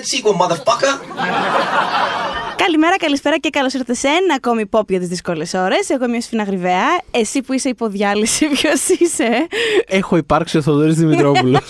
Take that sequel, motherfucker! Καλημέρα, καλησπέρα και καλώς ήρθατε σε ένα ακόμη pop για τις δύσκολες ώρες. Εγώ είμαι ο Σφίνα Γρυβαία. Εσύ που είσαι υποδιάλυση, ποιος είσαι; Έχω υπάρξει ο Θοδωρής Δημητρόπουλος.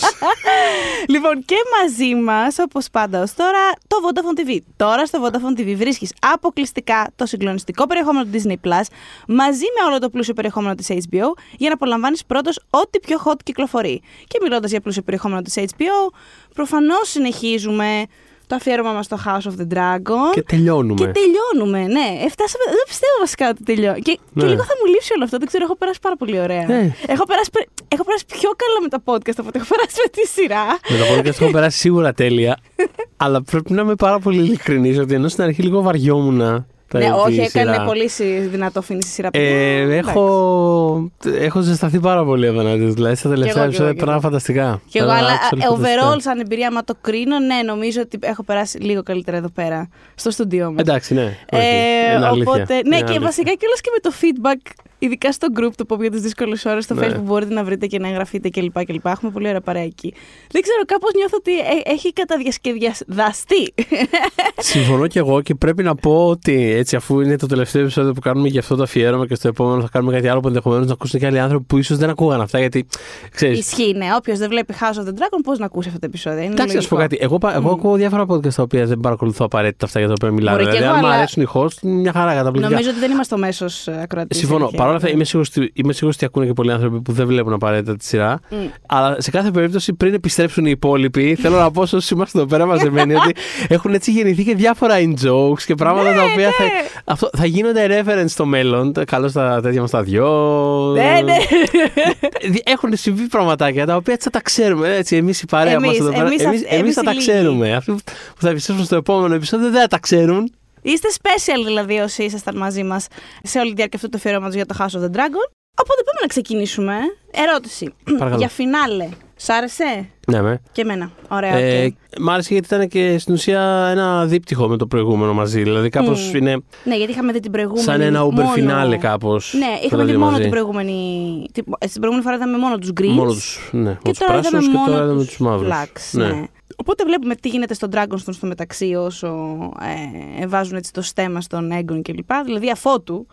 λοιπόν, και μαζί μας, όπως πάντα ως τώρα, το Vodafone TV. Τώρα στο Vodafone TV βρίσκεις αποκλειστικά το συγκλονιστικό περιεχόμενο του Disney Plus μαζί με όλο το πλούσιο περιεχόμενο της HBO για να απολαμβάνεις πρώτος ό,τι πιο hot κυκλοφορεί. Και μιλώντας για πλούσιο περιεχόμενο της HBO, προφανώς συνεχίζουμε το αφιέρωμα μας στο House of the Dragon. και τελειώνουμε. Και τελειώνουμε, ναι. Ε, φτάσαμε, δεν πιστεύω βασικά ότι τελειώνει. Και, Ναι. και λίγο θα μου λείψει όλο αυτό. Δεν ξέρω, έχω περάσει πάρα πολύ ωραία. Ναι. Έχω, περάσει, πε- έχω περάσει πιο καλά με τα podcast από ότι έχω περάσει με τη σειρά. Με το podcast έχω περάσει σίγουρα τέλεια. αλλά πρέπει να είμαι πάρα πολύ ειλικρινής ότι ενώ στην αρχή λίγο βαριόμουν. Τα- ναι, τη όχι, έκανε σειρά. πολύ συ- δυνατό φίνι στη σειρά. Ε, Εντάξει. έχω, έχω ζεσταθεί πάρα πολύ απέναντι. της. Δηλαδή στα τελευταία εγώ, κι εγώ, επεισόδια κι εγώ. πράγματα φανταστικά. Και εγώ, Τώρα αλλά άκουσα ε, λίγο overall, τελευταία. σαν εμπειρία, άμα το κρίνω, ναι, νομίζω ότι έχω περάσει λίγο καλύτερα εδώ πέρα, στο στούντιό μα. Εντάξει, ναι. όχι, Ε, είναι αλήθεια. οπότε, ναι, Είναι και αλήθεια. βασικά κιόλας και με το feedback, ειδικά στο group του Pop για τις δύσκολες ώρες στο Ναι. Facebook, μπορείτε να βρείτε και να εγγραφείτε κλπ. κλπ. Έχουμε πολύ ωραία παρέα εκεί. Δεν ξέρω, κάπως νιώθω ότι ε- έχει καταδιασκευαστεί. Συμφωνώ κι εγώ και πρέπει να πω ότι έτσι, αφού είναι το τελευταίο επεισόδιο που κάνουμε γι' αυτό το αφιέρωμα και στο επόμενο θα κάνουμε κάτι άλλο που ενδεχομένως να ακούσουν και άλλοι άνθρωποι που ίσως δεν ακούγαν αυτά. Γιατί ξέρει. Ισχύει, ναι. Όποιος δεν βλέπει House of the Dragon, πώς να ακούσει αυτό το επεισόδιο; Είναι Εντάξει, να σου πω λογικό. κάτι. Εγώ, πα- εγώ ακούω διάφορα podcast τα οποία δεν παρακολουθώ απαραίτητα αυτά για τα οποία μιλάμε. Μπορεί και Δηλαδή, εγώ, αν μου αλλά- αρέσουν οι host, μια χαρά καταπληκτικά. Νομίζω ότι δεν είμαστε ο μέσος ακροατής. Συμφωνώ. Παρ' όλα αυτά, είμαι σίγουρος ότι, είμαι σίγουρος ότι ακούνε και πολλοί άνθρωποι που δεν βλέπουν απαραίτητα τη σειρά. Μμ. Αλλά σε κάθε περίπτωση, πριν επιστρέψουν οι υπόλοιποι, θέλω να πω σε όσους είμαστε εδώ πέρα μαζεμένοι ότι έχουν έτσι γεννηθεί και διάφορα in jokes και πράγματα τα οποία θα, ναι. αυτό, θα γίνονται reference στο μέλλον. Καλώς τα τέτοια μας τα δυο. Ναι, ναι. Δι- Έχουν συμβεί πραγματάκια τα οποία έτσι θα τα ξέρουμε. Έτσι, εμείς η παρέα Εμείς, μα εδώ πέρα. εμείς Εμείς, αυτοί- εμείς εμείς θα οι τα λίγοι. ξέρουμε. Αυτοί που θα επιστρέψουν στο επόμενο επεισόδιο δεν θα τα ξέρουν. Είστε special δηλαδή όσοι ήσασταν μαζί μας σε όλη τη διάρκεια αυτού του αφιερώματος για το House of the Dragon. Οπότε πάμε να ξεκινήσουμε. Ερώτηση. Παρακαλώ. για φινάλε. Σ' άρεσε; Ναι, με. Και εμένα. Ωραία. Ε, οκ. μ' άρεσε γιατί ήταν και στην ουσία ένα δίπτυχο με το προηγούμενο μαζί. Δηλαδή κάπως Μμ. είναι Ναι, γιατί είχαμε δει την προηγούμενη. σαν ένα Uber μόνο- φινάλε κάπως. Ναι, είχαμε δει μόνο την προηγούμενη. την- ε, Στην προηγούμενη φορά είδαμε μόνο τους Greens. Μόνο τους. Ναι, Και τους τώρα είδαμε πράσινους και μόνο τώρα είδαμε τους τους μαύρους. Flax, ναι. Οπότε βλέπουμε τι γίνεται στο Dragonstone στο μεταξύ όσο ε, βάζουν έτσι το στέμα στον Έγκον κλπ. Δηλαδή αφότου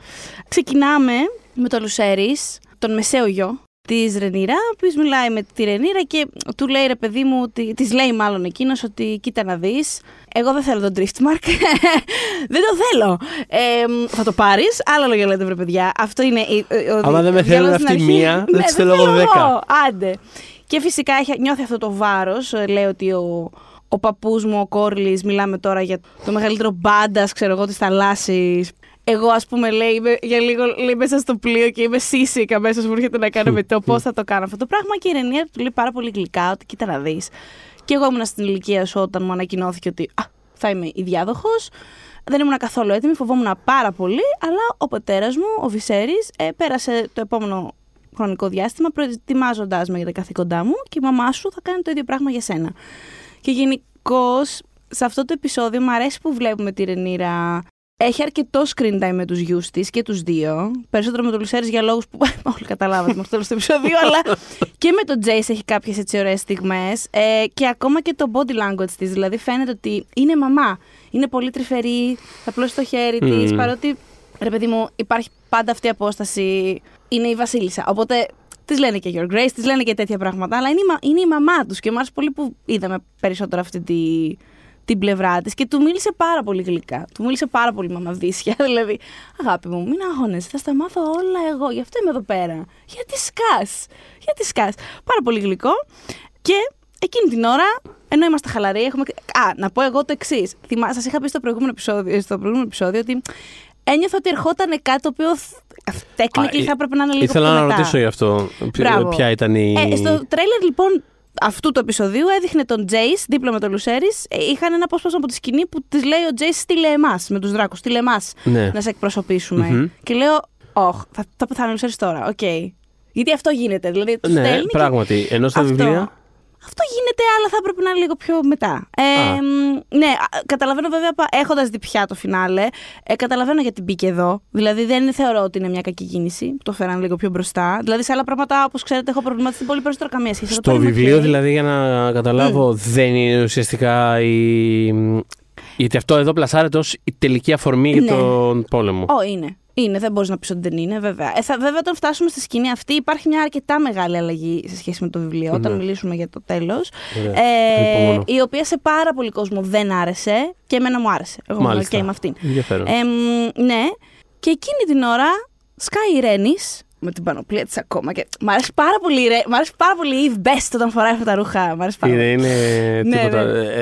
ξεκινάμε με το Λουσέρης, τον μεσαίο γιο της Ρενίρα, ο οποίος μιλάει με τη Ρενίρα και του λέει ρε παιδί μου, ότι, της λέει μάλλον εκείνος ότι κοίτα να δεις. Εγώ δεν θέλω τον Driftmark. δεν το θέλω. Ε, θα το πάρεις. Άλλα λόγια λέτε, βρε παιδιά. Αυτό είναι. η- ο- Άμα δεν με ο θέλουν διάλογος αυτή στην μία, αρχή. δεν Ναι, τις θέλω εγώ δέκα. εγώ. Άντε. Και φυσικά έχει, νιώθει αυτό το βάρος. Λέει ότι ο, ο παππούς μου, ο Κόρλι, μιλάμε τώρα για το μεγαλύτερο μπάντας, ξέρω εγώ, της θαλάσσης. Εγώ, ας πούμε, λέει, είμαι, για λίγο λέει, μέσα στο πλοίο και είμαι seasick αμέσω μου έρχεται να κάνω με το πώς θα το κάνω αυτό το πράγμα. Και η Ρενία του λέει πάρα πολύ γλυκά ότι κοίτα να δεις. Και εγώ ήμουν στην ηλικία σου όταν μου ανακοινώθηκε ότι α, θα είμαι η διάδοχος. Δεν ήμουν καθόλου έτοιμη, φοβόμουν πάρα πολύ, αλλά ο πατέρας μου, ο Βυσέρης, ε, πέρασε το επόμενο χρονικό διάστημα προετοιμάζοντάς με για τα καθήκοντά μου και η μαμά σου θα κάνει το ίδιο πράγμα για σένα. Και γενικώς σε αυτό το επεισόδιο μου αρέσει που βλέπουμε τη Ρενίρα. Έχει αρκετό screen time με τους γιους της και τους δύο. Περισσότερο με τον Λουσέρης για λόγους που όλοι καταλάβατε μέχρι το τέλο του επεισοδίου, αλλά και με τον Τζέις έχει κάποιες έτσι ωραίες στιγμές. Ε, και ακόμα και το body language της. Δηλαδή φαίνεται ότι είναι μαμά. Είναι πολύ τρυφερή, θα πλώσει το χέρι της, Μμμ. παρότι ρε παιδί μου, υπάρχει πάντα αυτή η απόσταση. Είναι η Βασίλισσα. Οπότε της λένε και Your Grace, της λένε και τέτοια πράγματα, αλλά είναι η, μα- είναι η μαμά τους. Και μου άρεσε πολύ που είδαμε περισσότερο αυτή τη, την πλευρά της και του μίλησε πάρα πολύ γλυκά. Του μίλησε πάρα πολύ μαμαδίσια. Δηλαδή, αγάπη μου, μην αγχώνεσαι, θα στα μάθω όλα εγώ. Γι' αυτό είμαι εδώ πέρα. Γιατί σκάς; Γιατί σκάς; Πάρα πολύ γλυκό. Και εκείνη την ώρα, ενώ είμαστε χαλαροί, έχουμε. Α, να πω εγώ το εξής. Σας είχα πει στο προηγούμενο επεισόδιο, στο προηγούμενο επεισόδιο ότι ένιωθα ότι ερχόταν κάτι το οποίο technically Α, θα έπρεπε να είναι λίγο Ήθελα πιο να μετά. ρωτήσω γι' αυτό. Ποια- Μπράβο. Ποια ήταν η. Ε, στο τρέλερ λοιπόν αυτού του επεισοδίου έδειχνε τον Τζέις δίπλα με τον Λουσέρης. είχαν ένα απόσπασμα από τη σκηνή που της λέει ο Τζέις στείλε εμάς με τους δράκους. Στείλε εμάς Ναι. να σε εκπροσωπήσουμε. Μμμ. Και λέω, Ωχ, θα, θα πεθάνω ο Λουσέρης τώρα. Οκ. Γιατί αυτό γίνεται. Δηλαδή, τους Ναι, στέλνει και- πράγματι. Ενώ στα Αυτό. βιβλία. Αυτό γίνεται, αλλά αλλά θα έπρεπε να είναι λίγο πιο μετά. Ε, ναι, α, καταλαβαίνω βέβαια έχοντας δει πια το φινάλε. Ε, καταλαβαίνω γιατί μπήκε εδώ. Δηλαδή δεν θεωρώ ότι είναι μια κακή κίνηση που το φέραν λίγο πιο μπροστά. Δηλαδή σε άλλα πράγματα, όπως ξέρετε, έχω προβληματίσει πολύ περισσότερο καμία σχέση. Στο βιβλίο, δηλαδή, για να καταλάβω, δεν είναι ουσιαστικά η. Γιατί αυτό εδώ πλασάρεται ως η τελική αφορμή για Ναι. τον πόλεμο. Ω, είναι. Είναι, δεν μπορείς να πεις ότι δεν είναι, βέβαια. Ε, θα, βέβαια, όταν φτάσουμε στη σκηνή αυτή, υπάρχει μια αρκετά μεγάλη αλλαγή σε σχέση με το βιβλίο, όταν Ναι. μιλήσουμε για το τέλος. Ωραία. Ε, Ανυπομονώ. η οποία σε πάρα πολύ κόσμο δεν άρεσε και εμένα μου άρεσε. Εγώ είμαι Μάλιστα. ok με αυτήν. Ενδιαφέρον. Ε, μ, ναι, και εκείνη την ώρα σκάει η Ρένης με την πανοπλία της ακόμα. Και μ' αρέσει πάρα πολύ η Ρέ- μ' αρέσει πάρα πολύ η Eve Best όταν φοράει αυτά τα ρούχα. Μ' αρέσει πάρα Είναι, πολύ. είναι Ναι, τίποτα. ναι. Ε, ε,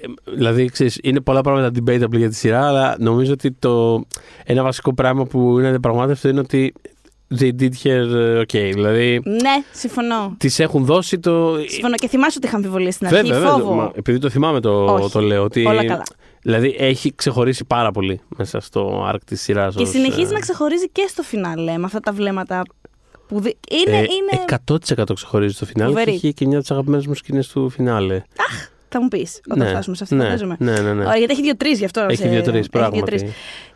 ε, δηλαδή, ξέρεις, είναι πολλά πράγματα debatable για τη σειρά, αλλά νομίζω ότι το, ένα βασικό πράγμα που είναι διαπραγμάτευτο είναι ότι they did her uh, okay. Δηλαδή, Ναι, συμφωνώ. τη έχουν δώσει το. Συμφωνώ και θυμάσαι ότι είχα αμφιβολία στην αρχή. Βέβαια, βέβαια. Φόβο. Μα, επειδή το θυμάμαι το, Όχι. το λέω. Ότι, Όλα καλά. Δηλαδή έχει ξεχωρίσει πάρα πολύ μέσα στο arc της σειράς. Και συνεχίζει να ξεχωρίζει και στο φινάλε με αυτά τα βλέμματα. Που δι... είναι, Ε, είναι... 100% ξεχωρίζει στο φινάλε και Φοβερή. έχει και μια από τις αγαπημένες μου σκηνές του φινάλε. Θα μου πεις όταν Ναι, φτάσουμε σε αυτό. ναι, φαντάζομαι. ναι, ναι, ναι. Ωραία, γιατί έχει δύο-τρεις γι' αυτό. Έχει σε- δύο-τρεις, έχει πράγματι. δύο-τρεις.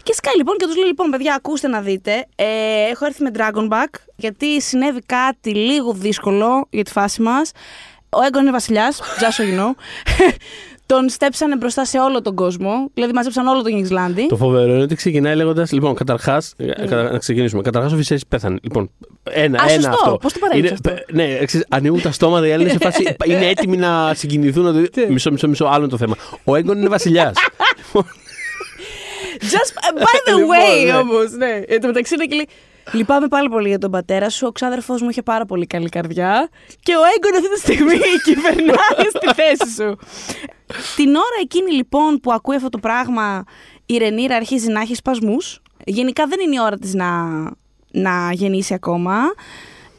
Και σκάει λοιπόν και τους λέει: Λοιπόν, παιδιά, ακούστε να δείτε. Ε, έχω έρθει με Dragonback γιατί συνέβη κάτι λίγο δύσκολο για τη φάση μας. Ο Έγκον είναι βασιλιάς, just so you know. τον στέψανε μπροστά σε όλο τον κόσμο. Δηλαδή, μαζέψαν όλο τον Ιγκλάντι. Το φοβερό είναι ότι ξεκινάει λέγοντας. Λοιπόν, καταρχάς. Να ξεκινήσουμε. Καταρχάς, ο Βυσσέη πέθανε. Λοιπόν, ένα, Α, ένα σωστό. αυτό. Πώς το παρέλειψες Είναι- αυτό; πε- Ναι, ξέρεις, ανοίγουν τα στόματα οι άλλοι είναι σε φάση. είναι έτοιμοι να συγκινηθούν. Να το... μισό, μισό, μισό, άλλο είναι το θέμα. Ο Έγκον είναι βασιλιάς. Just uh, by the Λοιπόν, way ναι. όμως, ναι. Εν τω μεταξύ είναι και λέει. Λυπάμαι πάρα πολύ για τον πατέρα σου. Ο ξάδερφός μου είχε πάρα πολύ καλή καρδιά. Και ο Έγκον αυτή τη στιγμή κυβερνάει στη θέση σου. Την ώρα εκείνη λοιπόν που ακούει αυτό το πράγμα, η Ρενίρα αρχίζει να έχει σπασμούς. Γενικά δεν είναι η ώρα της να, να γεννήσει ακόμα.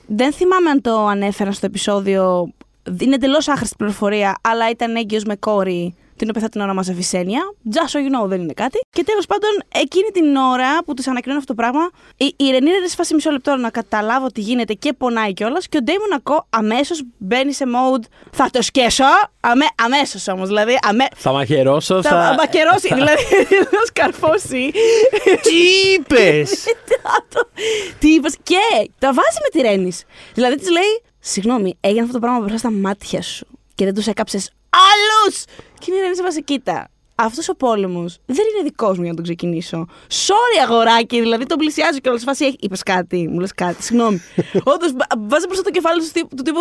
Δεν θυμάμαι αν το ανέφεραν στο επεισόδιο. Είναι εντελώς άχρηστη πληροφορία, αλλά ήταν έγκυος με κόρη, την οποία θα την ονόμαζε Βυσένια. Just so you know, δεν είναι κάτι. Και τέλος πάντων, εκείνη την ώρα που της ανακοινώνει αυτό το πράγμα, η, η Ρενίρα είναι σε φάση μισό λεπτό να καταλάβω τι γίνεται και πονάει κιόλας. Και ο Ντέιμον Ακό αμέσως μπαίνει σε mode. Θα το σκέσω. Αμέ, αμέσως όμως. Δηλαδή, αμέ, θα μαχαιρώσω. θα Θα. μακερώσει. δηλαδή, θα σκαρφώσει. Τι είπες! Τι είπες; Και τα βάζει με τη Ρένης. Δηλαδή της λέει: Συγγνώμη, έγινε αυτό το πράγμα μπροστά στα μάτια σου και δεν τους έκαψες άλλου! Και είναι η Ρένη σε βάση, κοίτα. Αυτός ο πόλεμος δεν είναι δικός μου για να τον ξεκινήσω. Sorry, αγοράκι, δηλαδή τον πλησιάζω και όλα σε φάση. Είπες κάτι, μου λες κάτι, συγγνώμη. Όντως, βάζει μπροστά το κεφάλι του τύπου- του τύπου.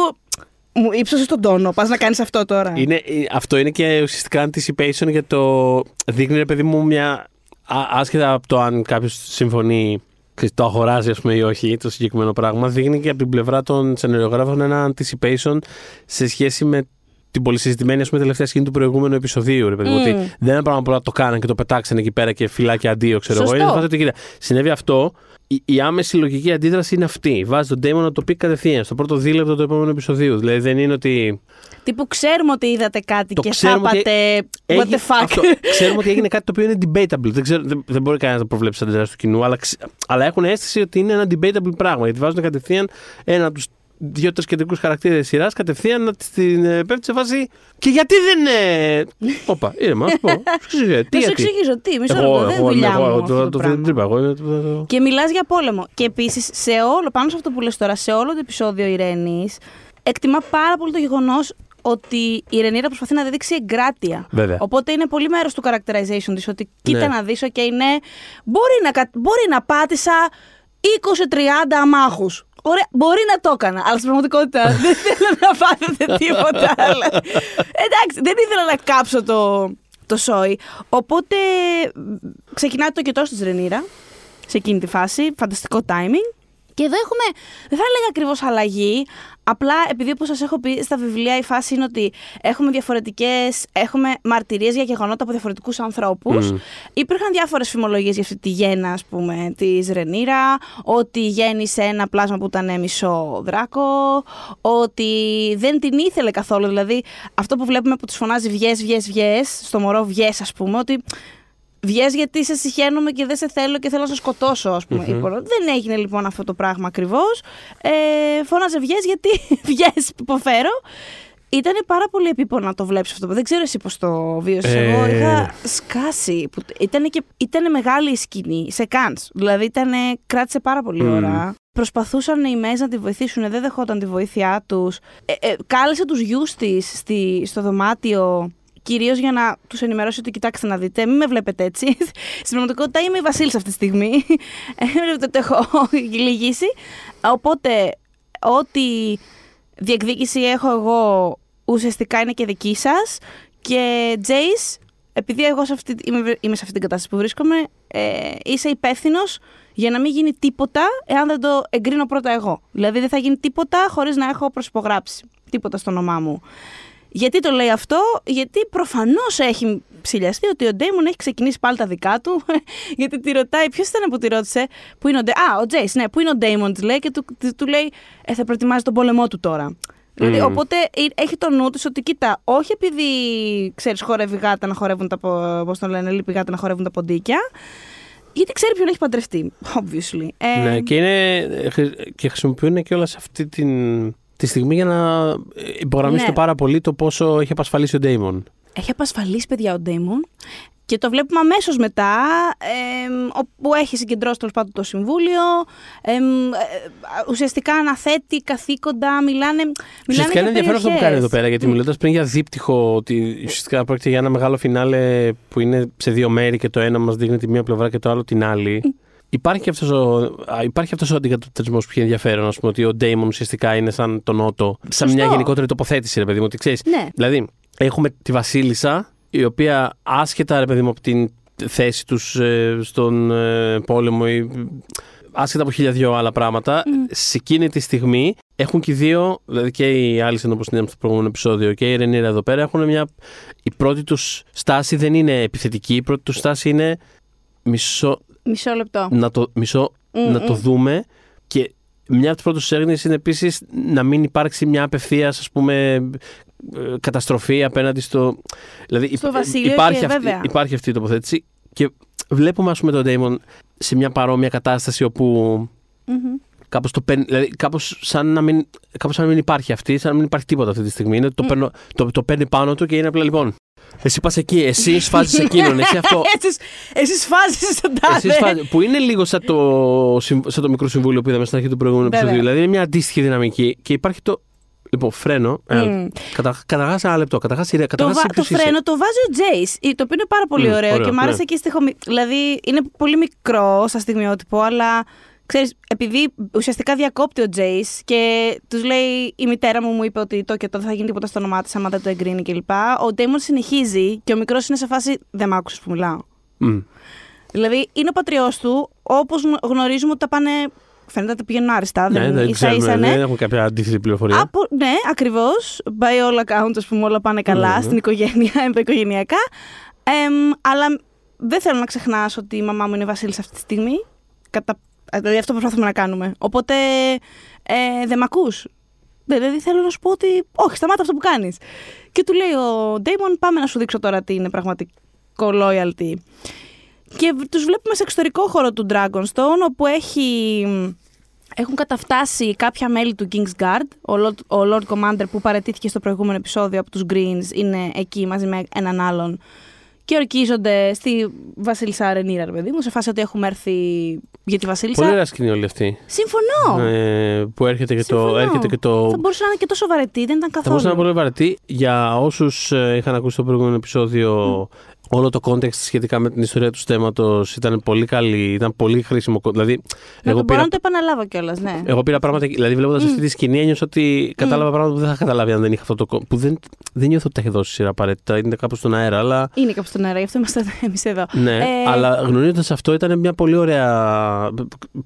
Μου ύψωσες τον τόνο. Πας να κάνεις αυτό τώρα. Είναι, ε, αυτό είναι και ουσιαστικά anticipation για το. Δείχνει, ρε παιδί μου, μια. α- άσχετα από το αν κάποιος συμφωνεί, ξέρεις, το αγοράζει, ας πούμε, ή όχι, το συγκεκριμένο πράγμα, δείχνει και από την πλευρά των σενεριογράφων ένα anticipation σε σχέση με την πολυσυζητημένη ας πούμε, τελευταία σκηνή του προηγούμενου επεισοδίου. Ρε παιδί μου, Μμμ. ότι δεν είναι πράγμα που το κάναν και το πετάξαν εκεί πέρα και φυλάκια αντίο, ξέρω Σωστό. εγώ. Είναι φάση ότι κοίτα, συνέβη αυτό. Η, η άμεση λογική αντίδραση είναι αυτή. Βάζει τον Ντέιμον να το πει κατευθείαν, στο πρώτο δίλεπτο του επόμενου επεισοδίου. Δηλαδή δεν είναι ότι. Τύπου ξέρουμε ότι είδατε κάτι Το και θα ξέρουμε ότι είπατε. What Έχει- the fuck. αυτό. Ξέρουμε ότι έγινε κάτι το οποίο είναι debatable. Δεν, ξέρω, δεν, δεν μπορεί κανένας να το προβλέψει σαν αντιδράσει του κοινού, αλλά, ξε- αλλά έχουν αίσθηση ότι είναι ένα debatable πράγμα. Γιατί βάζουν κατευθείαν ένα από τους δύο-τρεις κεντρικούς χαρακτήρες τη σειράς κατευθείαν να την ε, πέφτει σε φάση. Και γιατί δεν. Ε... Όπα, ήρεμα, να σου πω. Σου εξηγήσω, τι Να σου γιατί. εξηγήσω τι, μισό Εγώ, λεπτό, δεν είναι εγώ, δουλειά εγώ, μου εγώ, αυτό το- το το- πράγμα. δεν είπα εγώ. είναι το- Και μιλάς για πόλεμο. Και επίσης, σε όλο, πάνω σε αυτό που λες τώρα, σε όλο το επεισόδιο Ειρήνη, εκτιμά πάρα πολύ το γεγονός ότι η Ρενίρα προσπαθεί να δείξει εγκράτεια. Βέβαια. Οπότε είναι πολύ μέρος του characterization της ότι κοίτα Ναι. να δεις, και είναι. Μπορεί να, κα- μπορεί να πάτησα 20-30 αμάχους. Ωραία, μπορεί να το έκανα, αλλά στην πραγματικότητα δεν θέλω να πάθετε τίποτα άλλο. Εντάξει, δεν ήθελα να κάψω το, το σόι. Οπότε μ, ξεκινάει το κετός της Ρενίρα σε εκείνη τη φάση. Φανταστικό timing. Και εδώ έχουμε, δεν θα έλεγα ακριβώς αλλαγή. Απλά επειδή όπως σας έχω πει στα βιβλία, η φάση είναι ότι έχουμε διαφορετικές. Έχουμε μαρτυρίες για γεγονότα από διαφορετικούς ανθρώπους. Μμ. Υπήρχαν διάφορες φημολογίες για αυτή τη γέννα, ας πούμε, της Ρενίρα. Ότι γέννησε ένα πλάσμα που ήταν μισό δράκο. Ότι δεν την ήθελε καθόλου. Δηλαδή, αυτό που βλέπουμε που τους φωνάζει Βγες, βγες, βγες, στο μωρό Βγες, ας πούμε, ότι Βγες γιατί σε συχαίνομαι και δεν σε θέλω και θέλω να σε σκοτώσω, ας πούμε. είπε. Δεν έγινε λοιπόν αυτό το πράγμα ακριβώς. Ε, φώναζε βγες γιατί βγες, υποφέρω. Ήταν πάρα πολύ επίπονο να το βλέπεις αυτό. Δεν ξέρω εσύ πώς το βίωσες. Ε. Εγώ είχα σκάσει. Που... Ήταν, και... ήταν μεγάλη η σκηνή σε καντ. Δηλαδή ήταν... κράτησε πάρα πολύ Μμμ. ώρα. Προσπαθούσαν οι Μέζ να τη βοηθήσουν, δεν δεχόταν τη βοήθειά τους. Ε, ε, κάλεσε τους γιους της στο δωμάτιο. Κυρίως για να τους ενημερώσει ότι κοιτάξτε να δείτε, μην με βλέπετε έτσι. Στην πραγματικότητα είμαι η Βασίλισσα αυτή τη στιγμή. Ε, βλέπετε ότι έχω λυγίσει. Οπότε, ό,τι διεκδίκηση έχω εγώ ουσιαστικά είναι και δική σας. Και Jace, επειδή εγώ σε αυτή, είμαι, είμαι σε αυτή την κατάσταση που βρίσκομαι, ε, είσαι υπεύθυνος για να μην γίνει τίποτα εάν δεν το εγκρίνω πρώτα εγώ. Δηλαδή δεν θα γίνει τίποτα χωρίς να έχω προσυπογράψει τίποτα στο όνομά μου. Γιατί το λέει αυτό, γιατί προφανώς έχει ψηλιαστεί ότι ο Ντέιμον έχει ξεκινήσει πάλι τα δικά του. γιατί τη ρωτάει, ποιος ήταν που τη ρώτησε, που είναι ο Ντέιμον. Α, ο Τζέις, ναι, που είναι ο Ντέιμον, τη λέει και του, του, του λέει, ε, θα προετοιμάζει τον πόλεμό του τώρα. Δηλαδή, Μμμ. οπότε ε, έχει το νου της ότι κοίτα, όχι επειδή ξέρεις, χορεύει γάτα να χορεύουν τα. πο- Πώς το λένε, λείπει γάτα να χορεύουν τα ποντίκια. Γιατί ξέρει ποιον έχει παντρευτεί, obviously. Ε, Ναι, και, είναι, και χρησιμοποιούν και όλα σε αυτή την, τη στιγμή για να υπογραμμίσουν Ναι. πάρα πολύ το πόσο έχει απασφαλίσει ο Ντέιμον. Έχει απασφαλίσει παιδιά ο Ντέιμον και το βλέπουμε αμέσως μετά, εμ, όπου έχει συγκεντρώσει τέλος πάντων το συμβούλιο. εμ, ε, ουσιαστικά αναθέτει καθήκοντα, μιλάνε. μιλάνε Ουσιαστικά είναι για ενδιαφέρον αυτό που περιοχές. κάνει εδώ πέρα, γιατί μιλώντας πριν για δίπτυχο, ότι ουσιαστικά πρόκειται για ένα μεγάλο φινάλε που είναι σε δύο μέρη και το ένα μας δείχνει τη μία πλευρά και το άλλο την άλλη. Υπάρχει αυτός ο, α, υπάρχει αυτός ο αντικατοπτρισμός που έχει ενδιαφέρον, ας πούμε, ότι ο Ντέιμον ουσιαστικά είναι σαν τον Νότο, σαν Σωστό. μια γενικότερη τοποθέτηση, ρε παιδί μου, ότι ξέρεις. Ναι. Δηλαδή, έχουμε τη Βασίλισσα, η οποία άσχετα, ρε παιδί μου, από την θέση τους ε, στον ε, πόλεμο ή άσχετα από χίλια δυο άλλα πράγματα, σε εκείνη τη στιγμή έχουν και οι δύο, δηλαδή και η Άλισεν όπως είδαμε στο προηγούμενο επεισόδιο και η Ρενίρα εδώ πέρα, έχουν μια... Η πρώτη τους στάση δεν είναι επιθετική, η πρώτη τους στάση είναι μισό, Μισό λεπτό. να το, μισό, Μμ, να το μμ. δούμε και μια από τις πρώτες έγνοιες είναι επίσης να μην υπάρξει μια απευθείας ας πούμε ε, καταστροφή απέναντι στο... Δηλαδή Στο υπ- βασίλειο υπάρχει, και αυτή, βέβαια. υπάρχει αυτή η τοποθέτηση και βλέπουμε ας πούμε τον Ντέιμον σε μια παρόμοια κατάσταση όπου Μμμ. κάπως, το παίρνει- δηλαδή, κάπως, σαν να μην, κάπως σαν να μην υπάρχει αυτή, σαν να μην υπάρχει τίποτα αυτή τη στιγμή. Είναι, το, παίρνω, το, το παίρνει πάνω του και είναι απλά λοιπόν. Εσύ πας εκεί, εσύ σφάζεις εκείνον, εσύ αυτό. Εσείς, εσείς φάζεις στον τάδε. Εσείς φα- που είναι λίγο σαν το, συμ- σαν το μικρό συμβούλιο που είδαμε στην αρχή του προηγούμενου Βέβαια. επεισοδίου. Δηλαδή είναι μια αντίστοιχη δυναμική και υπάρχει το. Λοιπόν, φρένο. Ε, Μμ. κατα, καταρχάς ένα λεπτό. Καταρχάς Το, καταρχάς βα- εσύ το ποιος είσαι. φρένο το βάζει ο Τζέις, το οποίο είναι πάρα πολύ Μμ, ωραίο, ωραίο, και μου άρεσε ναι. και η στοιχομη... Δηλαδή είναι πολύ μικρό σαν στιγμιότυπο, αλλά ξέρεις, επειδή ουσιαστικά διακόπτει ο Τζέις και τους λέει η μητέρα μου μου είπε ότι το και το δεν θα γίνει τίποτα στο όνομά της άμα δεν το εγκρίνει κλπ. Ο Ντέιμον συνεχίζει και ο μικρός είναι σε φάση δεν μ' άκουσες που μιλάω. Μμ. Δηλαδή είναι ο πατριός του, όπως γνωρίζουμε ότι τα πάνε. Φαίνεται ότι τα πηγαίνουν άριστα. Ναι, δεν δεν ίσα ξέρουμε, ίσα, ναι. δεν έχουμε κάποια αντίθετη πληροφορία. Από, ναι, ακριβώς. By all accounts, ας πούμε, όλα πάνε καλά Ναι, στην οικογένεια, ενδοοικογενειακά. Εμ, αλλά δεν θέλω να ξεχνάς ότι η μαμά μου είναι Βασίλισσα αυτή τη στιγμή. Κατα... ε, Δηλαδή αυτό προσπαθούμε να κάνουμε. Οπότε ε, δεν με ακούς. Δηλαδή θέλω να σου πω ότι όχι, σταμάτα αυτό που κάνεις. Και του λέει ο Ντέιμον, πάμε να σου δείξω τώρα τι είναι πραγματικό loyalty. Και τους βλέπουμε σε εξωτερικό χώρο του Dragonstone, όπου έχει, έχουν καταφτάσει κάποια μέλη του King's Guard. Ο Lord, ο Lord Commander που παρετήθηκε στο προηγούμενο επεισόδιο από τους Greens είναι εκεί μαζί με έναν άλλον και ορκίζονται στη Βασίλισσα Ρενίρα, ρε παιδί μου, σε φάση ότι έχουμε έρθει για τη Βασίλισσα. Πολύ ωραία σκηνή όλη αυτή. Συμφωνώ. Ε, που έρχεται και, το, Συμφωνώ. έρχεται και το. Θα μπορούσε να είναι και τόσο βαρετή, δεν ήταν Θα καθόλου. μπορούσε να είναι πολύ βαρετή. Για όσους είχαν ακούσει το προηγούμενο επεισόδιο, όλο το context σχετικά με την ιστορία του θέματο ήταν πολύ καλή, ήταν πολύ χρήσιμο. Δηλαδή, να εγώ το μπορώ πήρα, να το επαναλάβω κιόλας, ναι. εγώ πήρα πράγματα. Δηλαδή, βλέποντας αυτή τη σκηνή, ένιωσα ότι κατάλαβα πράγματα που δεν θα καταλάβει αν δεν είχα αυτό το. co- που δεν, δεν νιώθω ότι τα έχει δώσει σειρά απαραίτητα. Είναι κάπου στον αέρα, αλλά. Είναι κάπου στον αέρα, γι' αυτό είμαστε εμείς εδώ. Ναι, Ε, αλλά γνωρίζοντας αυτό ήταν μια πολύ ωραία.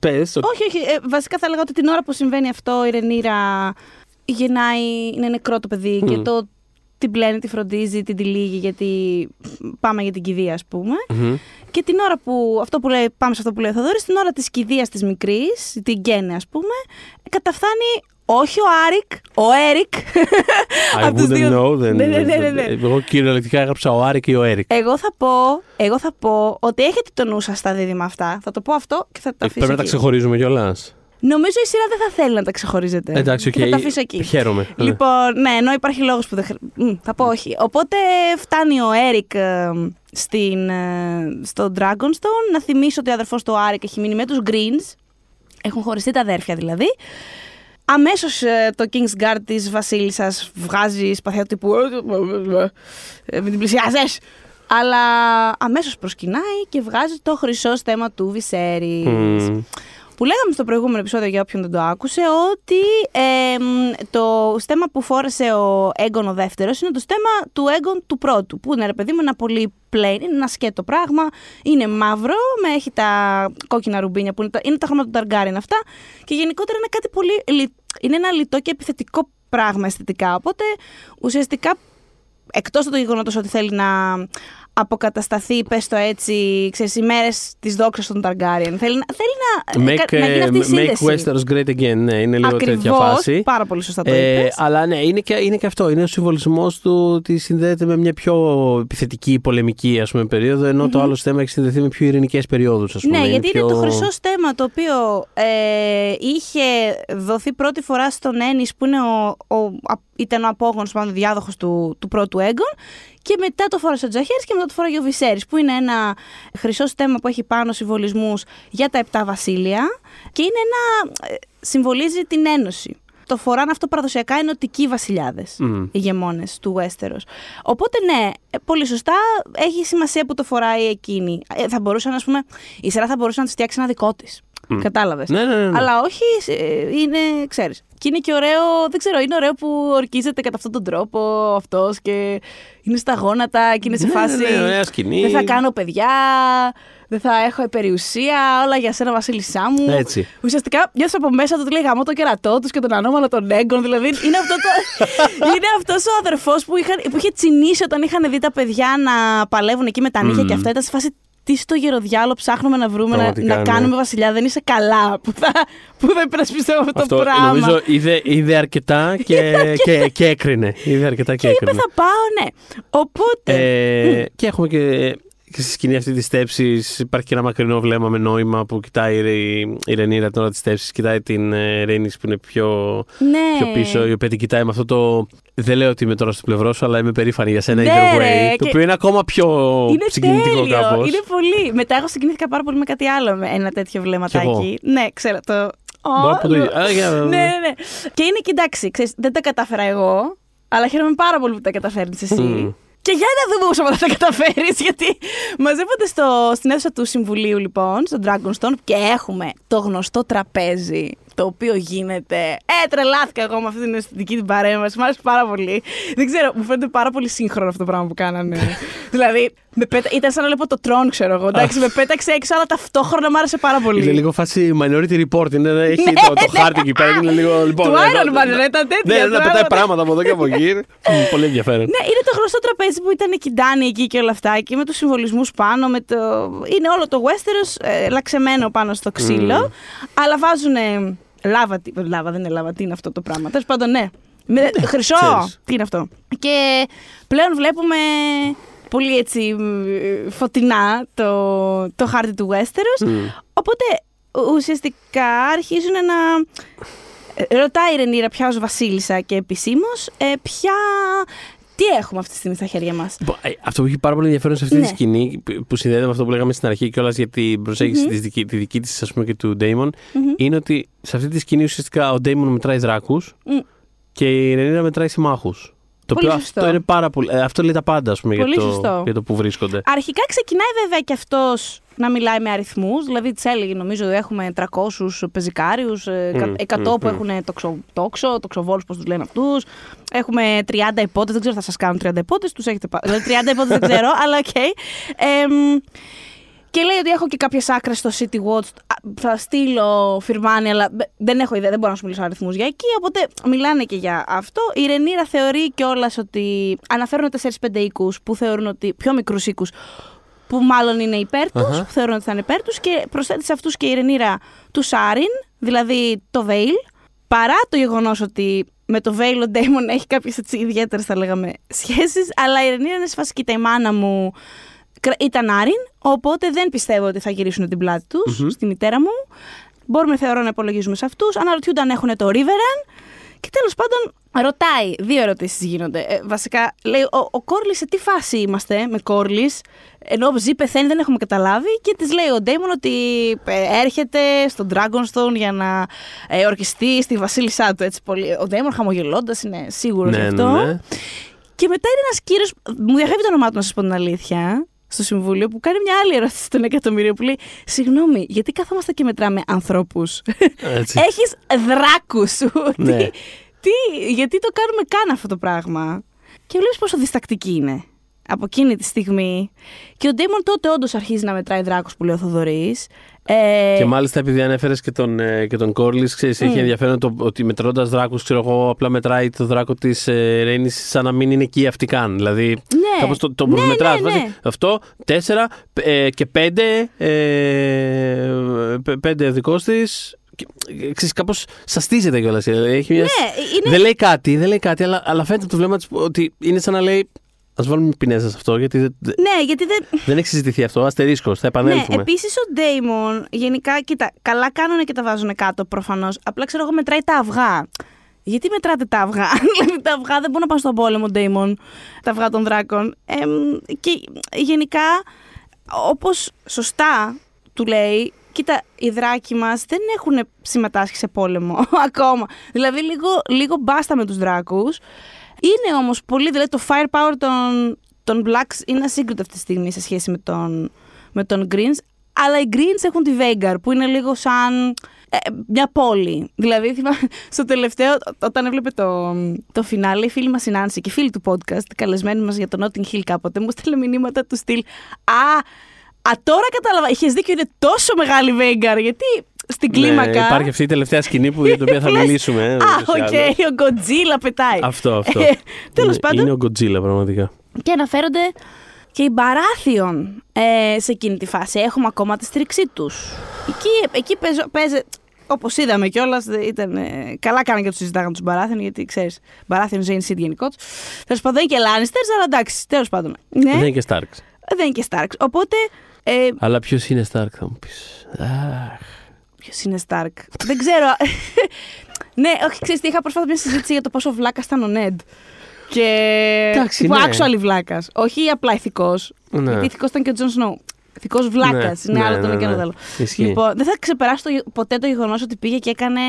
Πες. Όχι, όχι. Ε, βασικά θα έλεγα ότι την ώρα που συμβαίνει αυτό η Ρενίρα γεννάει, είναι νεκρό το παιδί και Μμ. το την πλένει, τη φροντίζει, την τυλίγει γιατί πάμε για την κηδεία ας πούμε. Και την ώρα που, αυτό που λέει, πάμε σε αυτό που λέει ο Θοδωρής, την ώρα της κηδείας της μικρής, την Γκένε ας πούμε, καταφθάνει όχι ο Άρικ, ο Έρικ. I Απ' τους wouldn't δύο. know. Δεν, Ναι, ναι, ναι, ναι, ναι. Εγώ κυριολεκτικά έγραψα ο Άρη και ο Έρικ. Εγώ θα πω, εγώ θα πω ότι έχετε το νου σας στα δίδυμα αυτά. Θα το πω αυτό και θα το Ε, αφήσω Πρέπει να τα εκεί. ξεχωρίζουμε κιόλας. Νομίζω η σειρά δεν θα θέλει να τα ξεχωρίζετε. Εντάξει, οκ. Και θα τα αφήσω εκεί. Χαίρομαι. Ναι. Λοιπόν, ναι, ενώ υπάρχει λόγος που δεν. χρ- Μ, Θα πω όχι. Οπότε φτάνει ο Έρικ ε, στην, ε, στο Dragonstone. Να θυμίσω ότι ο αδερφός του Άρικ έχει μείνει με τους Greens. Έχουν χωριστεί τα αδέρφια δηλαδή. Αμέσως το King's Guard της Βασίλισσας βγάζει σπαθιά τύπου. «Ε, Μην την πλησιάζεις! Αλλά αμέσως προσκυνάει και βγάζει το χρυσό στέμα του Βυσέρη. Μμμ. Που λέγαμε στο προηγούμενο επεισόδιο για όποιον δεν το άκουσε ότι εμ, το στέμα που φόρεσε ο Έγκον ο δεύτερος είναι το στέμα του Έγκον του πρώτου. Που είναι ρε παιδί μου ένα πολύ plain, είναι ένα σκέτο πράγμα. Είναι μαύρο, με έχει τα κόκκινα ρουμπίνια που είναι τα, είναι τα χρώματα του Ταργκάριν αυτά. Και γενικότερα είναι κάτι πολύ. λι- Είναι ένα λιτό και επιθετικό πράγμα αισθητικά. Οπότε ουσιαστικά εκτός από το γεγονότος ότι θέλει να αποκατασταθεί, πες το έτσι, ξέρεις, οι μέρες της δόξας των Ταργκάριεν. Θέλει, να- θέλει να, Make, να, να γίνει αυτή η ε, make σύνδεση. Westeros great again. Ναι, είναι λίγο τέτοια Ακριβώς, φάση. πάρα πολύ σωστά το Ε, είπες. αλλά ναι, είναι και, είναι και αυτό. Είναι ο συμβολισμός του ότι συνδέεται με μια πιο επιθετική, πολεμική ας πούμε, περίοδο, ενώ το άλλο θέμα έχει συνδεθεί με πιο ειρηνικές περιόδους. Ναι, γιατί πιο... είναι το χρυσό στέμα το οποίο ε, είχε δοθεί πρώτη φορά στον Ένις που είναι ο, ο, α- ήταν ο απόγονος πάνω διάδοχος του, του πρώτου έγκον και μετά το φόρασε ο Τζαχέρης και μετά το φόραγε ο Βυσέρης που είναι ένα χρυσό στέμα που έχει πάνω συμβολισμούς για τα επτά βασίλεια και είναι ένα, ε, συμβολίζει την ένωση. Το φοράνε αυτό παραδοσιακά ενωτικοί βασιλιάδες, Μμμ. ηγεμόνες του Westeros. Οπότε ναι, ε, πολύ σωστά, έχει σημασία που το φοράει εκείνη. Ε, θα μπορούσε, να, ας πούμε, η σειρά θα μπορούσε να τη φτιάξει ένα δικό της. Μμ. Κατάλαβες. Ναι, ναι, ναι, ναι. Αλλά όχι, ε, είναι, ξέρεις. Και είναι και ωραίο, δεν ξέρω, είναι ωραίο που ορκίζεται κατά αυτόν τον τρόπο αυτός και είναι στα γόνατα και είναι σε Ναι, ναι, φάση. ναι, ωραία σκηνή. Δεν θα κάνω παιδιά, δεν θα έχω περιουσία, όλα για σένα βασίλισσά μου. Έτσι. Ουσιαστικά νιώθω από μέσα του ότι λέει γαμώ το κερατό τους και τον ανώμαλο των έγκων. Δηλαδή είναι, αυτό το... είναι αυτός ο αδερφός που, είχαν, που είχε τσινήσει όταν είχαν δει τα παιδιά να παλεύουν εκεί με τα νύχια Μμμ. και αυτό ήταν σε φάση. Τι στο γεροδιάλο ψάχνουμε να βρούμε να, Πραγματικά, να ναι. κάνουμε βασιλιά. Δεν είσαι καλά που θα, που θα υπερασπιστώ αυτό, Αυτό το πράγμα. νομίζω είδε, είδε αρκετά και, και, και έκρινε. Είδε αρκετά και, και είπε έκρινε. θα πάω, ναι. Οπότε. Ε, και έχουμε και, και στη σκηνή αυτή της στέψης υπάρχει και ένα μακρινό βλέμμα με νόημα που κοιτάει η, Ρε- η Ρενίρα την ώρα της στέψης, κοιτάει την ε, Ρένη που είναι πιο, ναι. πιο πίσω, η οποία την κοιτάει με αυτό το. Δεν λέω ότι είμαι τώρα στο πλευρό σου, αλλά είμαι περήφανη για σένα Ναι, either way. ρε, το και- οποίο είναι ακόμα πιο Είναι συγκινητικό τέλειο. κάπως. Είναι πολύ. Μετά εγώ συγκινήθηκα πάρα πολύ με κάτι άλλο, με ένα τέτοιο βλέμματάκι. Ναι, ξέρω το. Μπορώ να πω το Ω, ίδιο. Α, για- ναι, ναι, ναι. Και είναι και εντάξει, ξέρεις, δεν τα κατάφερα εγώ, αλλά χαίρομαι πάρα πολύ που τα καταφέρνεις εσύ. Μμμ. Και για να δούμε όσο θα τα καταφέρεις, γιατί μαζεύονται στο, στην αίθουσα του Συμβουλίου, λοιπόν, στο Dragonstone, και έχουμε το γνωστό τραπέζι. Το οποίο γίνεται. Ε, τρελάθηκα εγώ με αυτή την αισθητική την παρέμβαση. Μ' άρεσε πάρα πολύ. Δεν ξέρω, μου φαίνεται πάρα πολύ σύγχρονο αυτό το πράγμα που κάνανε. δηλαδή, με πέτα... ήταν σαν να βλέπω το τρόν, ξέρω εγώ. Εντάξει, με πέταξε έξω, αλλά ταυτόχρονα μ' άρεσε πάρα πολύ. Είναι λίγο φάση minority report. Είναι, έχει Ναι, το, το χάρτη εκεί πέρα. και Είναι λίγο, λοιπόν, Του εδώ- Iron Man, ρε, τα τέτοια Ναι, ναι, να πράγματα. πετάει πράγματα από εδώ και από εκεί. Μ, Πολύ ενδιαφέρον. Ναι, είναι το γνωστό τραπέζι που ήταν η Κιντάνη εκεί και όλα αυτά. Και με τους συμβολισμούς πάνω. Με το... Είναι όλο το Westeros ε, λαξεμένο πάνω στο ξύλο. Αλλά βάζουν. Λάβα, τι- λάβα, δεν είναι λάβα, τι είναι αυτό το πράγμα. Τέλος πάντων, ναι. Με, χρυσό! ξέρεις. Τι είναι αυτό. Και πλέον βλέπουμε πολύ έτσι μ, φωτεινά το, το χάρτη του Westeros. Μμ. Οπότε ουσιαστικά αρχίζουν να. ε, Ρωτάει η Ρενίρα πια ως βασίλισσα και επισήμως, ποια. Τι έχουμε αυτή τη στιγμή στα χέρια μας; Λοιπόν, ε, Αυτό που έχει πάρα πολύ ενδιαφέρον σε αυτή Ναι. τη σκηνή, που- που συνδέεται με αυτό που λέγαμε στην αρχή κιόλας για την προσέγγιση της δική, τη δική της και του Ντέιμον, είναι ότι σε αυτή τη σκηνή ουσιαστικά ο Ντέιμον μετράει δράκους Μμ. και η Ρενίρα μετράει συμμάχους. Το Πολύ οποίο σωστό. αυτό είναι πάρα πολύ. ε, Αυτό λέει τα πάντα, ας πούμε, για Πολύ το, σωστό. για το που βρίσκονται. Αρχικά ξεκινάει βέβαια και αυτός να μιλάει με αριθμούς. Δηλαδή, της έλεγε, νομίζω, έχουμε 300 πεζικάριους, Μμ, 100 μμ, που μμ. έχουν τόξο, τόξο τοξοβόλου, πώς τους λένε αυτούς. Έχουμε 30 ιππότες, δεν ξέρω θα σας κάνουν 30 ιππότες, τους έχετε πάρει. Δηλαδή, 30 ιππότες δεν ξέρω, αλλά οκ. Εμ, και λέει ότι έχω και κάποιες άκρες στο City Watch. Α, Θα στείλω φιρμάνι, αλλά μπε- δεν έχω ιδέα, δεν μπορώ να σου μιλήσω αριθμούς για εκεί. Οπότε μιλάνε και για αυτό. Η Ρενίρα θεωρεί κιόλας ότι. Αναφέρουν 4-5 οίκους που θεωρούν ότι. πιο μικρούς οίκους που μάλλον είναι υπέρ τους, Αχα. που θεωρούν ότι θα είναι υπέρ τους και προσθέτει σε αυτούς και η Ρενίρα τους Άριν, δηλαδή το Βέιλ. Παρά το γεγονός ότι με το Βέιλ ο Ντέιμον έχει κάποιες ιδιαίτερες, θα λέγαμε, σχέσεις, αλλά η Ρενίρα είναι σε φάση, κοίτα, η μάνα μου κρα- ήταν Άριν, οπότε δεν πιστεύω ότι θα γυρίσουν την πλάτη τους στη μητέρα μου. Μπορούμε θεωρώ να υπολογίζουμε σε αυτούς. Αναρωτιούνται αν έχουν το Riverrun. Και τέλος πάντων ρωτάει, δύο ερωτήσεις γίνονται. Ε, βασικά, λέει, ο, ο Κόρλι σε τι φάση είμαστε με Κόρλι, ενώ ζει, πεθαίνει, δεν έχουμε καταλάβει. Και της λέει ο Ντέιμον ότι ε, έρχεται στο Dragonstone για να ε, ορκιστεί στη βασίλισσά του. Έτσι, πολύ. Ο Ντέιμον χαμογελώντας είναι σίγουρος Ναι, γι' ναι, αυτό. ναι. Και μετά είναι ένας κύριος. Μου διαφεύγει το όνομά του, να σας πω την αλήθεια. Στο συμβούλιο που κάνει μια άλλη ερώτηση στον εκατομμύριο που λέει Συγγνώμη, γιατί καθόμαστε και μετράμε ανθρώπους; Έτσι. Έχεις δράκους σου. Ναι. Τι, τι, γιατί το κάνουμε καν αυτό το πράγμα; Και βλέπεις πόσο διστακτική είναι από εκείνη τη στιγμή. Και ο Ντέιμον τότε όντως αρχίζει να μετράει δράκους που λέει ο Θοδωρής. Ε, Και μάλιστα επειδή ανέφερες και τον, ε, και τον Κόρλι, ξέρεις, έχει Μμ. ενδιαφέρον το, ότι μετρώντας δράκους, ξέρω εγώ, απλά μετράει το δράκο της ε, Ρέινη σαν να μην είναι εκεί αυτή καν. Δηλαδή, Ναι. κάπως το, το Ναι, μετράς, ναι, βάζει ναι. Αυτό, τέσσερα ε, και πέντε, ε, π- πέντε ο δικός της. Ξέρεις, κάπως σαστίζεται κιόλας. Δηλαδή, έχει μια... Ναι, είναι- Δεν λέει κάτι, δεν λέει κάτι, αλλά, αλλά φαίνεται από το βλέμμα της ότι είναι σαν να λέει Ας βάλουμε πινέζα σε αυτό, γιατί δεν, Ναι, γιατί δεν. δεν έχει συζητηθεί αυτό. Αστερίσκος, θα επανέλθουμε. Ναι, επίσης ο Ντέιμον γενικά, κοίτα, καλά κάνουν και τα βάζουν κάτω προφανώς. Απλά ξέρω εγώ μετράει τα αυγά. Γιατί μετράτε τα αυγά; Δηλαδή τα αυγά δεν μπορούν να πάνε στον πόλεμο, Ντέιμον. Τα αυγά των δράκων. Εμ, και γενικά, όπως σωστά του λέει, κοίτα, οι δράκοι μας δεν έχουν συμμετάσχει σε πόλεμο ακόμα. Δηλαδή λίγο, λίγο μπάστα με τους δράκους. Είναι όμως πολύ, δηλαδή το firepower των, των Blacks είναι ασύγκριτο αυτή τη στιγμή σε σχέση με τον, με τον Greens. Αλλά οι Greens έχουν τη Veigar που είναι λίγο σαν ε, μια πόλη. Δηλαδή, θυμάμαι, στο τελευταίο, ό- όταν έβλεπε το, το φινάλε, η φίλη μας η Νάνση και η φίλη του podcast, καλεσμένη μας για το Notting Hill κάποτε, μου στέλνε μηνύματα του στυλ. Α, α τώρα κατάλαβα. Είχες δίκιο, είναι τόσο μεγάλη Veigar. Γιατί στην κλίμακα. Ναι, υπάρχει αυτή η τελευταία σκηνή που, για την οποία θα Λες, μιλήσουμε. ε, Α, ούτως ή οκ, άλλως. ο Godzilla πετάει. Αυτό, αυτό. Ε, τέλος Είναι- πάντων. Είναι ο Godzilla πραγματικά. Και αναφέρονται και οι Μπαράθιον ε, σε εκείνη τη φάση. Έχουμε ακόμα τη στήριξή τους. Εκεί, εκεί παίζω- παίζε. Όπως είδαμε κιόλας, ήταν. ε, καλά κάνανε και τους συζητάγανε τους Μπαράθιον, γιατί ξέρεις. Baratheons ain't shit γενικώς. Τέλος πάντων, δεν είναι και Λάνιστερς, αλλά εντάξει, τέλος πάντων. Ναι, Δεν είναι και Starks. δεν είναι και Starks. Οπότε. Ε, Αλλά ποιος είναι Stark, θα μου πεις. Ποιος είναι Σταρκ. δεν ξέρω. ναι, όχι, ξέρεις τι, είχα πρόσφατα μια συζήτηση για το πόσο βλάκας ήταν ο Νέντ. Και. Εντάξει, τύπου ναι. actual βλάκας. Όχι απλά ηθικός. Ναι. Γιατί ηθικός ήταν και ο Τζον Σνόου. Ηθικός βλάκας. Ναι, είναι ναι, άλλο το ναι, ένα και άλλο ναι. το άλλο. Ισχύει. Λοιπόν, δεν θα ξεπεράσω το, γε- ποτέ το γεγονός ότι πήγε και έκανε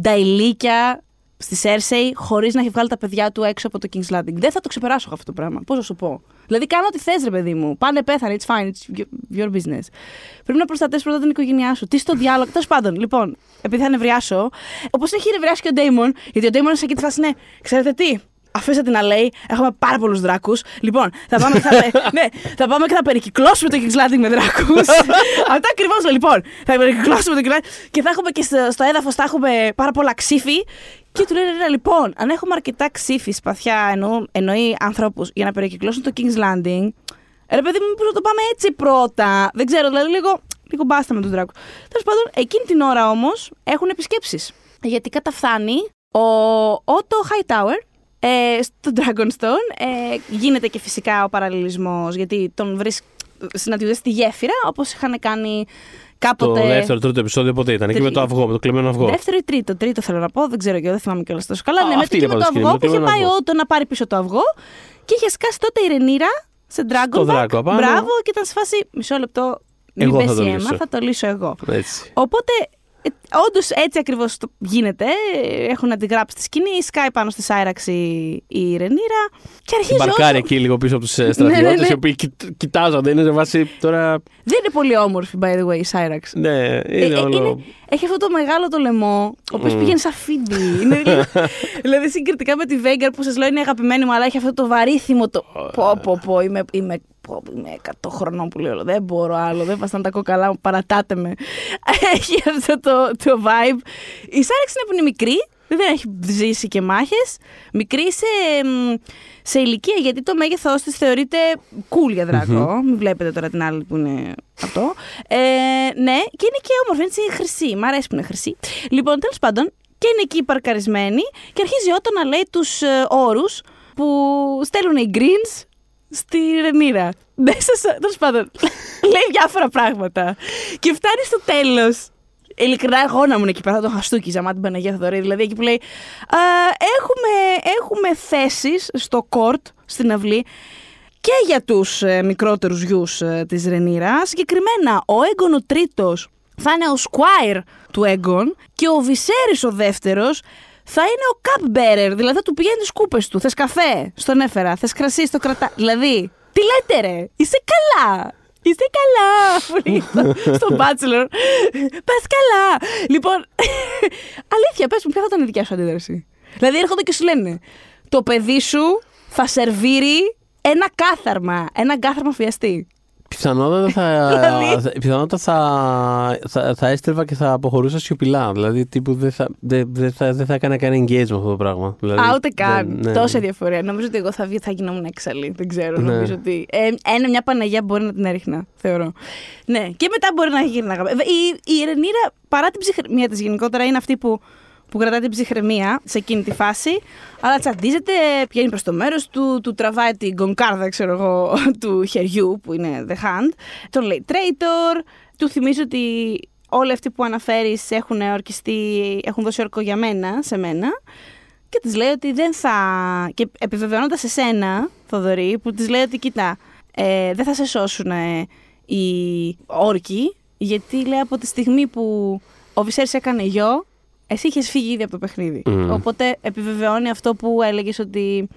νταϊλίκια στη Σέρσεϊ χωρίς να έχει βγάλει τα παιδιά του έξω από το King's Landing. Δεν θα το ξεπεράσω αυτό το πράγμα. Πώς να σου πω. Δηλαδή, κάνε ό,τι θες, ρε παιδί μου. Πάνε, πέθανε. It's fine. It's y- your business. Πρέπει να προστατεύσεις πρώτα την οικογένειά σου. Τι στο διάλογο. Τέλος πάντων, λοιπόν, επειδή θα νευριάσω, όπως έχει νευριάσει και ο Ντέιμον, γιατί ο Ντέιμον σε εκεί τη φάση είναι, ξέρετε τι, Αφήστε την να λέει, έχουμε πάρα πολλούς δράκους. Λοιπόν, θα πάμε, και θα, ναι, θα πάμε και θα περικυκλώσουμε το King's Landing με δράκους. Αυτά ακριβώς λοιπόν. Θα περικυκλώσουμε το King's Landing και θα έχουμε και στο, στο έδαφος θα έχουμε πάρα πολλά ξύφη. Και του λένε, «Ρε, λοιπόν, αν έχουμε αρκετά ξύφη, σπαθιά, εννοώ, εννοεί ανθρώπου, για να περικυκλώσουν το King's Landing, ρε παιδί μου, μήπως να το πάμε έτσι πρώτα. Δεν ξέρω, δηλαδή λίγο, λίγο μπάστα με του δράκου. Τέλος πάντων, εκείνη την ώρα όμως έχουν επισκέψεις. Γιατί καταφθάνει ο Otto Hightower, ε, στο Dragonstone. Ε, γίνεται και φυσικά ο παραλληλισμός, γιατί τον βρίσκει συναντιούνται στη γέφυρα, όπως είχαν κάνει Το κάποτε... δεύτερο, τρίτο επεισόδιο ποτέ ήταν; Εκεί με το Τρίτο. αυγό, με το κλεμμένο αυγό. Δεύτερο ή τρίτο. Τρίτο θέλω να πω, δεν ξέρω και εγώ, δεν θυμάμαι κιόλας τόσο καλά. Α, ναι, με αυτή το, είναι και με το πάντως, αυγό κύριε, που με το είχε πάει κλεμμένο ο Ότο να πάρει πίσω το αυγό και είχε σκάσει τότε η Ρενίρα σε Dragon Το δράκο απάνω. Μπράβο και ήταν σε φάση μισό λεπτό. Μην Εγώ θα πέσει το η αίμα, λύσω. θα το λύσω εγώ. Έτσι. Οπότε, όντως έτσι ακριβώς γίνεται. Ε, Έχουν αντιγράψει τη σκηνή, σκάει πάνω στη Σάιραξη η Ρενίρα και αρχίζει Μπαρκάρει όσο... εκεί λίγο πίσω από τους Ναι, ναι, στρατιώτες, ναι. οι οποίοι κοιτ- κοιτάζονται. Είναι σε βάση τώρα. Δεν είναι πολύ όμορφη, by the way, η Σάιραξ. Ναι, Ε, είναι ε, όλο. είναι- έχει αυτό το μεγάλο το λαιμό, ο οποίος Μμ. πηγαίνει σαν φίδι. είναι, δηλαδή- δηλαδή συγκριτικά με τη Βέγκαρ που σας λέω είναι αγαπημένη μου, αλλά έχει αυτό το βαρύθιμο το. Πω, πω, πω, είμαι, είμαι, πω, είμαι 100 χρονών που λέω. Δεν μπορώ άλλο, δεν βαστάνε τα κόκαλά μου, παρατάτε με. έχει αυτό το, το vibe. Η Σάραξ είναι που είναι μικρή, δεν έχει ζήσει και μάχες. Μικρή σε, μ, σε ηλικία, γιατί το μέγεθό της θεωρείται cool για δράκο. Μην βλέπετε τώρα την άλλη που είναι αυτό. Ε, ναι, και είναι και όμορφη, έτσι χρυσή. Μ' αρέσει που είναι χρυσή. Λοιπόν, τέλος πάντων, και είναι εκεί παρκαρισμένη και αρχίζει ο Ότο να λέει τους ε, όρους που στέλνουν οι Greens στη Ρενίρα. Μέσα σε. Τέλος πάντων, λέει διάφορα πράγματα. Και φτάνει στο τέλος Ειλικρινά, εγώ να ήμουν εκεί πέρα, θα τον χαστούκιζα, μα την Παναγία Θεοδωρή. Δηλαδή εκεί που λέει «Α, έχουμε, έχουμε θέσεις στο κόρτ, στην αυλή, και για τους ε, μικρότερους γιους ε, της Ρενίρα. Συγκεκριμένα, ο Έγκον ο τρίτος θα είναι ο Squire του Έγκον και ο Βυσέρης ο δεύτερος θα είναι ο cup bearer, δηλαδή θα του πηγαίνεις τις κούπες του. Θες καφέ, στον έφερα, θες κρασί, στο κρατά. Δηλαδή, τι λέτε ρε, είσαι καλά. Είστε καλά! Που λέει στο- στο Bachelor. Πε καλά! Λοιπόν, αλήθεια, πες μου, ποια θα ήταν η δικιά σου αντίδραση; Δηλαδή, έρχονται και σου λένε, το παιδί σου θα σερβίρει ένα κάθαρμα. Ένα κάθαρμα φιαστή. Πιθανότατα θα, Δηλαδή. θα- πιθανότατα θα, θα, θα έστρεβα και θα αποχωρούσα σιωπηλά. Δηλαδή, τύπου δεν θα, δεν, δεν θα, δεν θα έκανα κανένα engage με αυτό το πράγμα. Δηλαδή, Α, ούτε καν. δεν- ναι, Τόσα ναι. διαφορά. Νομίζω ότι εγώ θα, βγει- θα γινόμουν έξαλλη. Δεν ξέρω. Ναι. Νομίζω ότι. Ε, ένα, μια Παναγία μπορεί να την έριχνα, θεωρώ. Ναι, και μετά μπορεί να γύρναγα. Βέβαια, Η, η Ρενίρα, παρά την ψυχραιμία της γενικότερα, είναι αυτή που, που κρατάει την ψυχραιμία σε εκείνη τη φάση. Αλλά τσαντίζεται, πηγαίνει προς το μέρος του, του τραβάει την κονκάρδα, ξέρω εγώ, του χεριού, που είναι the hand. Τον λέει traitor. Του θυμίζω ότι όλοι αυτοί που αναφέρεις έχουν ορκιστεί, έχουν δώσει όρκο για μένα, σε μένα. Και της λέει ότι δεν θα. Και επιβεβαιώνοντας σε σένα, Θοδωρή, που της λέει ότι κοίτα, ε, δεν θα σε σώσουν ε, οι όρκοι, γιατί λέει από τη στιγμή που ο Βυσέρης έκανε γιο, εσύ είχες φύγει ήδη από το παιχνίδι. Μμμ. Οπότε επιβεβαιώνει αυτό που έλεγες ότι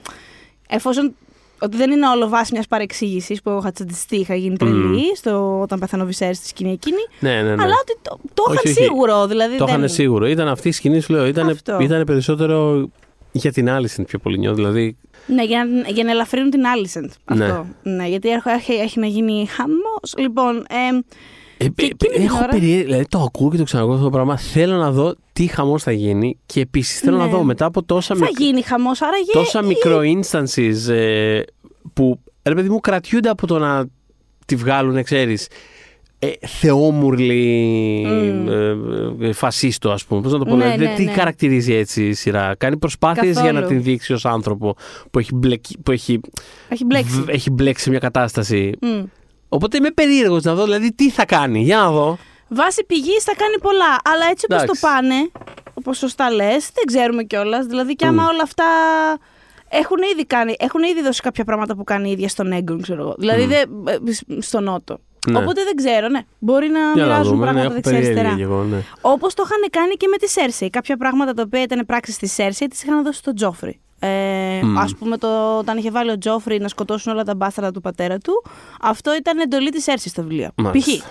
εφόσον. Ότι δεν είναι όλο βάση μιας παρεξήγησης που εγώ είχα τσαντιστεί, είχα γίνει τρελή στο, όταν πέθανε ο Βυσέρης στη σκηνή εκείνη. Ναι, ναι, ναι. Αλλά ότι το, το Όχι, είχαν όχι. σίγουρο. Δηλαδή Το δεν... είχαν σίγουρο. Ήταν αυτή η σκηνή, σου λέω. Ήταν, Αυτό. ήταν περισσότερο για την άλλη πιο πολύ. νιώθω. Δηλαδή, Ναι, για να, για να ελαφρύνουν την Άλισεντ. Ναι. Αυτό. Ναι, γιατί έχει, έχει, έχει να γίνει χαμός. Λοιπόν, ε, Ε, Και ε, εκείνη την έχω ώρα- περίεργη, δηλαδή το ακούω και το ξανακούω αυτό το πράγμα. Θέλω να δω τι χαμός θα γίνει και επίσης θέλω Ναι. να δω μετά από τόσα, θα μικ- γίνει χαμός. Άρα γε- τόσα μικρο instances ε, που ρε παιδί μου κρατιούνται από το να τη βγάλουν, ξέρεις. Ε, θεόμουρλη Μμ. ε, ε, φασίστο, ας πούμε. Πώς να το πω, Ναι, δηλαδή, ναι, τι ναι. χαρακτηρίζει έτσι η σειρά. Κάνει προσπάθειες για να Καθόλου. την δείξει ως άνθρωπο που έχει, μπλεκ- που έχει, Έχει μπλέξει. β- έχει μπλέξει σε μια κατάσταση. Μμ. Οπότε είμαι περίεργος να δω, δηλαδή τι θα κάνει. Για να δω. Βάσει πηγής θα κάνει πολλά. Αλλά έτσι όπως το Εντάξει. πάνε, όπως σωστά λες, δεν ξέρουμε κιόλας. Δηλαδή, και άμα Μμ. όλα αυτά. Έχουν ήδη, κάνει, έχουν ήδη δώσει κάποια πράγματα που κάνει η ίδια στον Έγκον, ξέρω εγώ. Δηλαδή, Μμ. δεν- ε, στον Νότο. Ναι. Οπότε δεν ξέρω, ναι. Μπορεί να Για να μοιράζουν δούμε. Ναι, πράγματα έχω δεξιά-αριστερά. περιέργεια κι εγώ, ναι. Όπως το είχαν κάνει και με τη Σέρσεϊ. Κάποια πράγματα τα οποία ήταν πράξεις τη Σέρσεϊ τις είχαν δώσει στον Τζόφρι. Ε, Μμ. Α πούμε, το, όταν είχε βάλει ο Τζόφρι να σκοτώσουν όλα τα μπάσταρδα του πατέρα του, αυτό ήταν εντολή της Σέρσεϊ στο βιβλίο. Μάλιστα. Π.χ.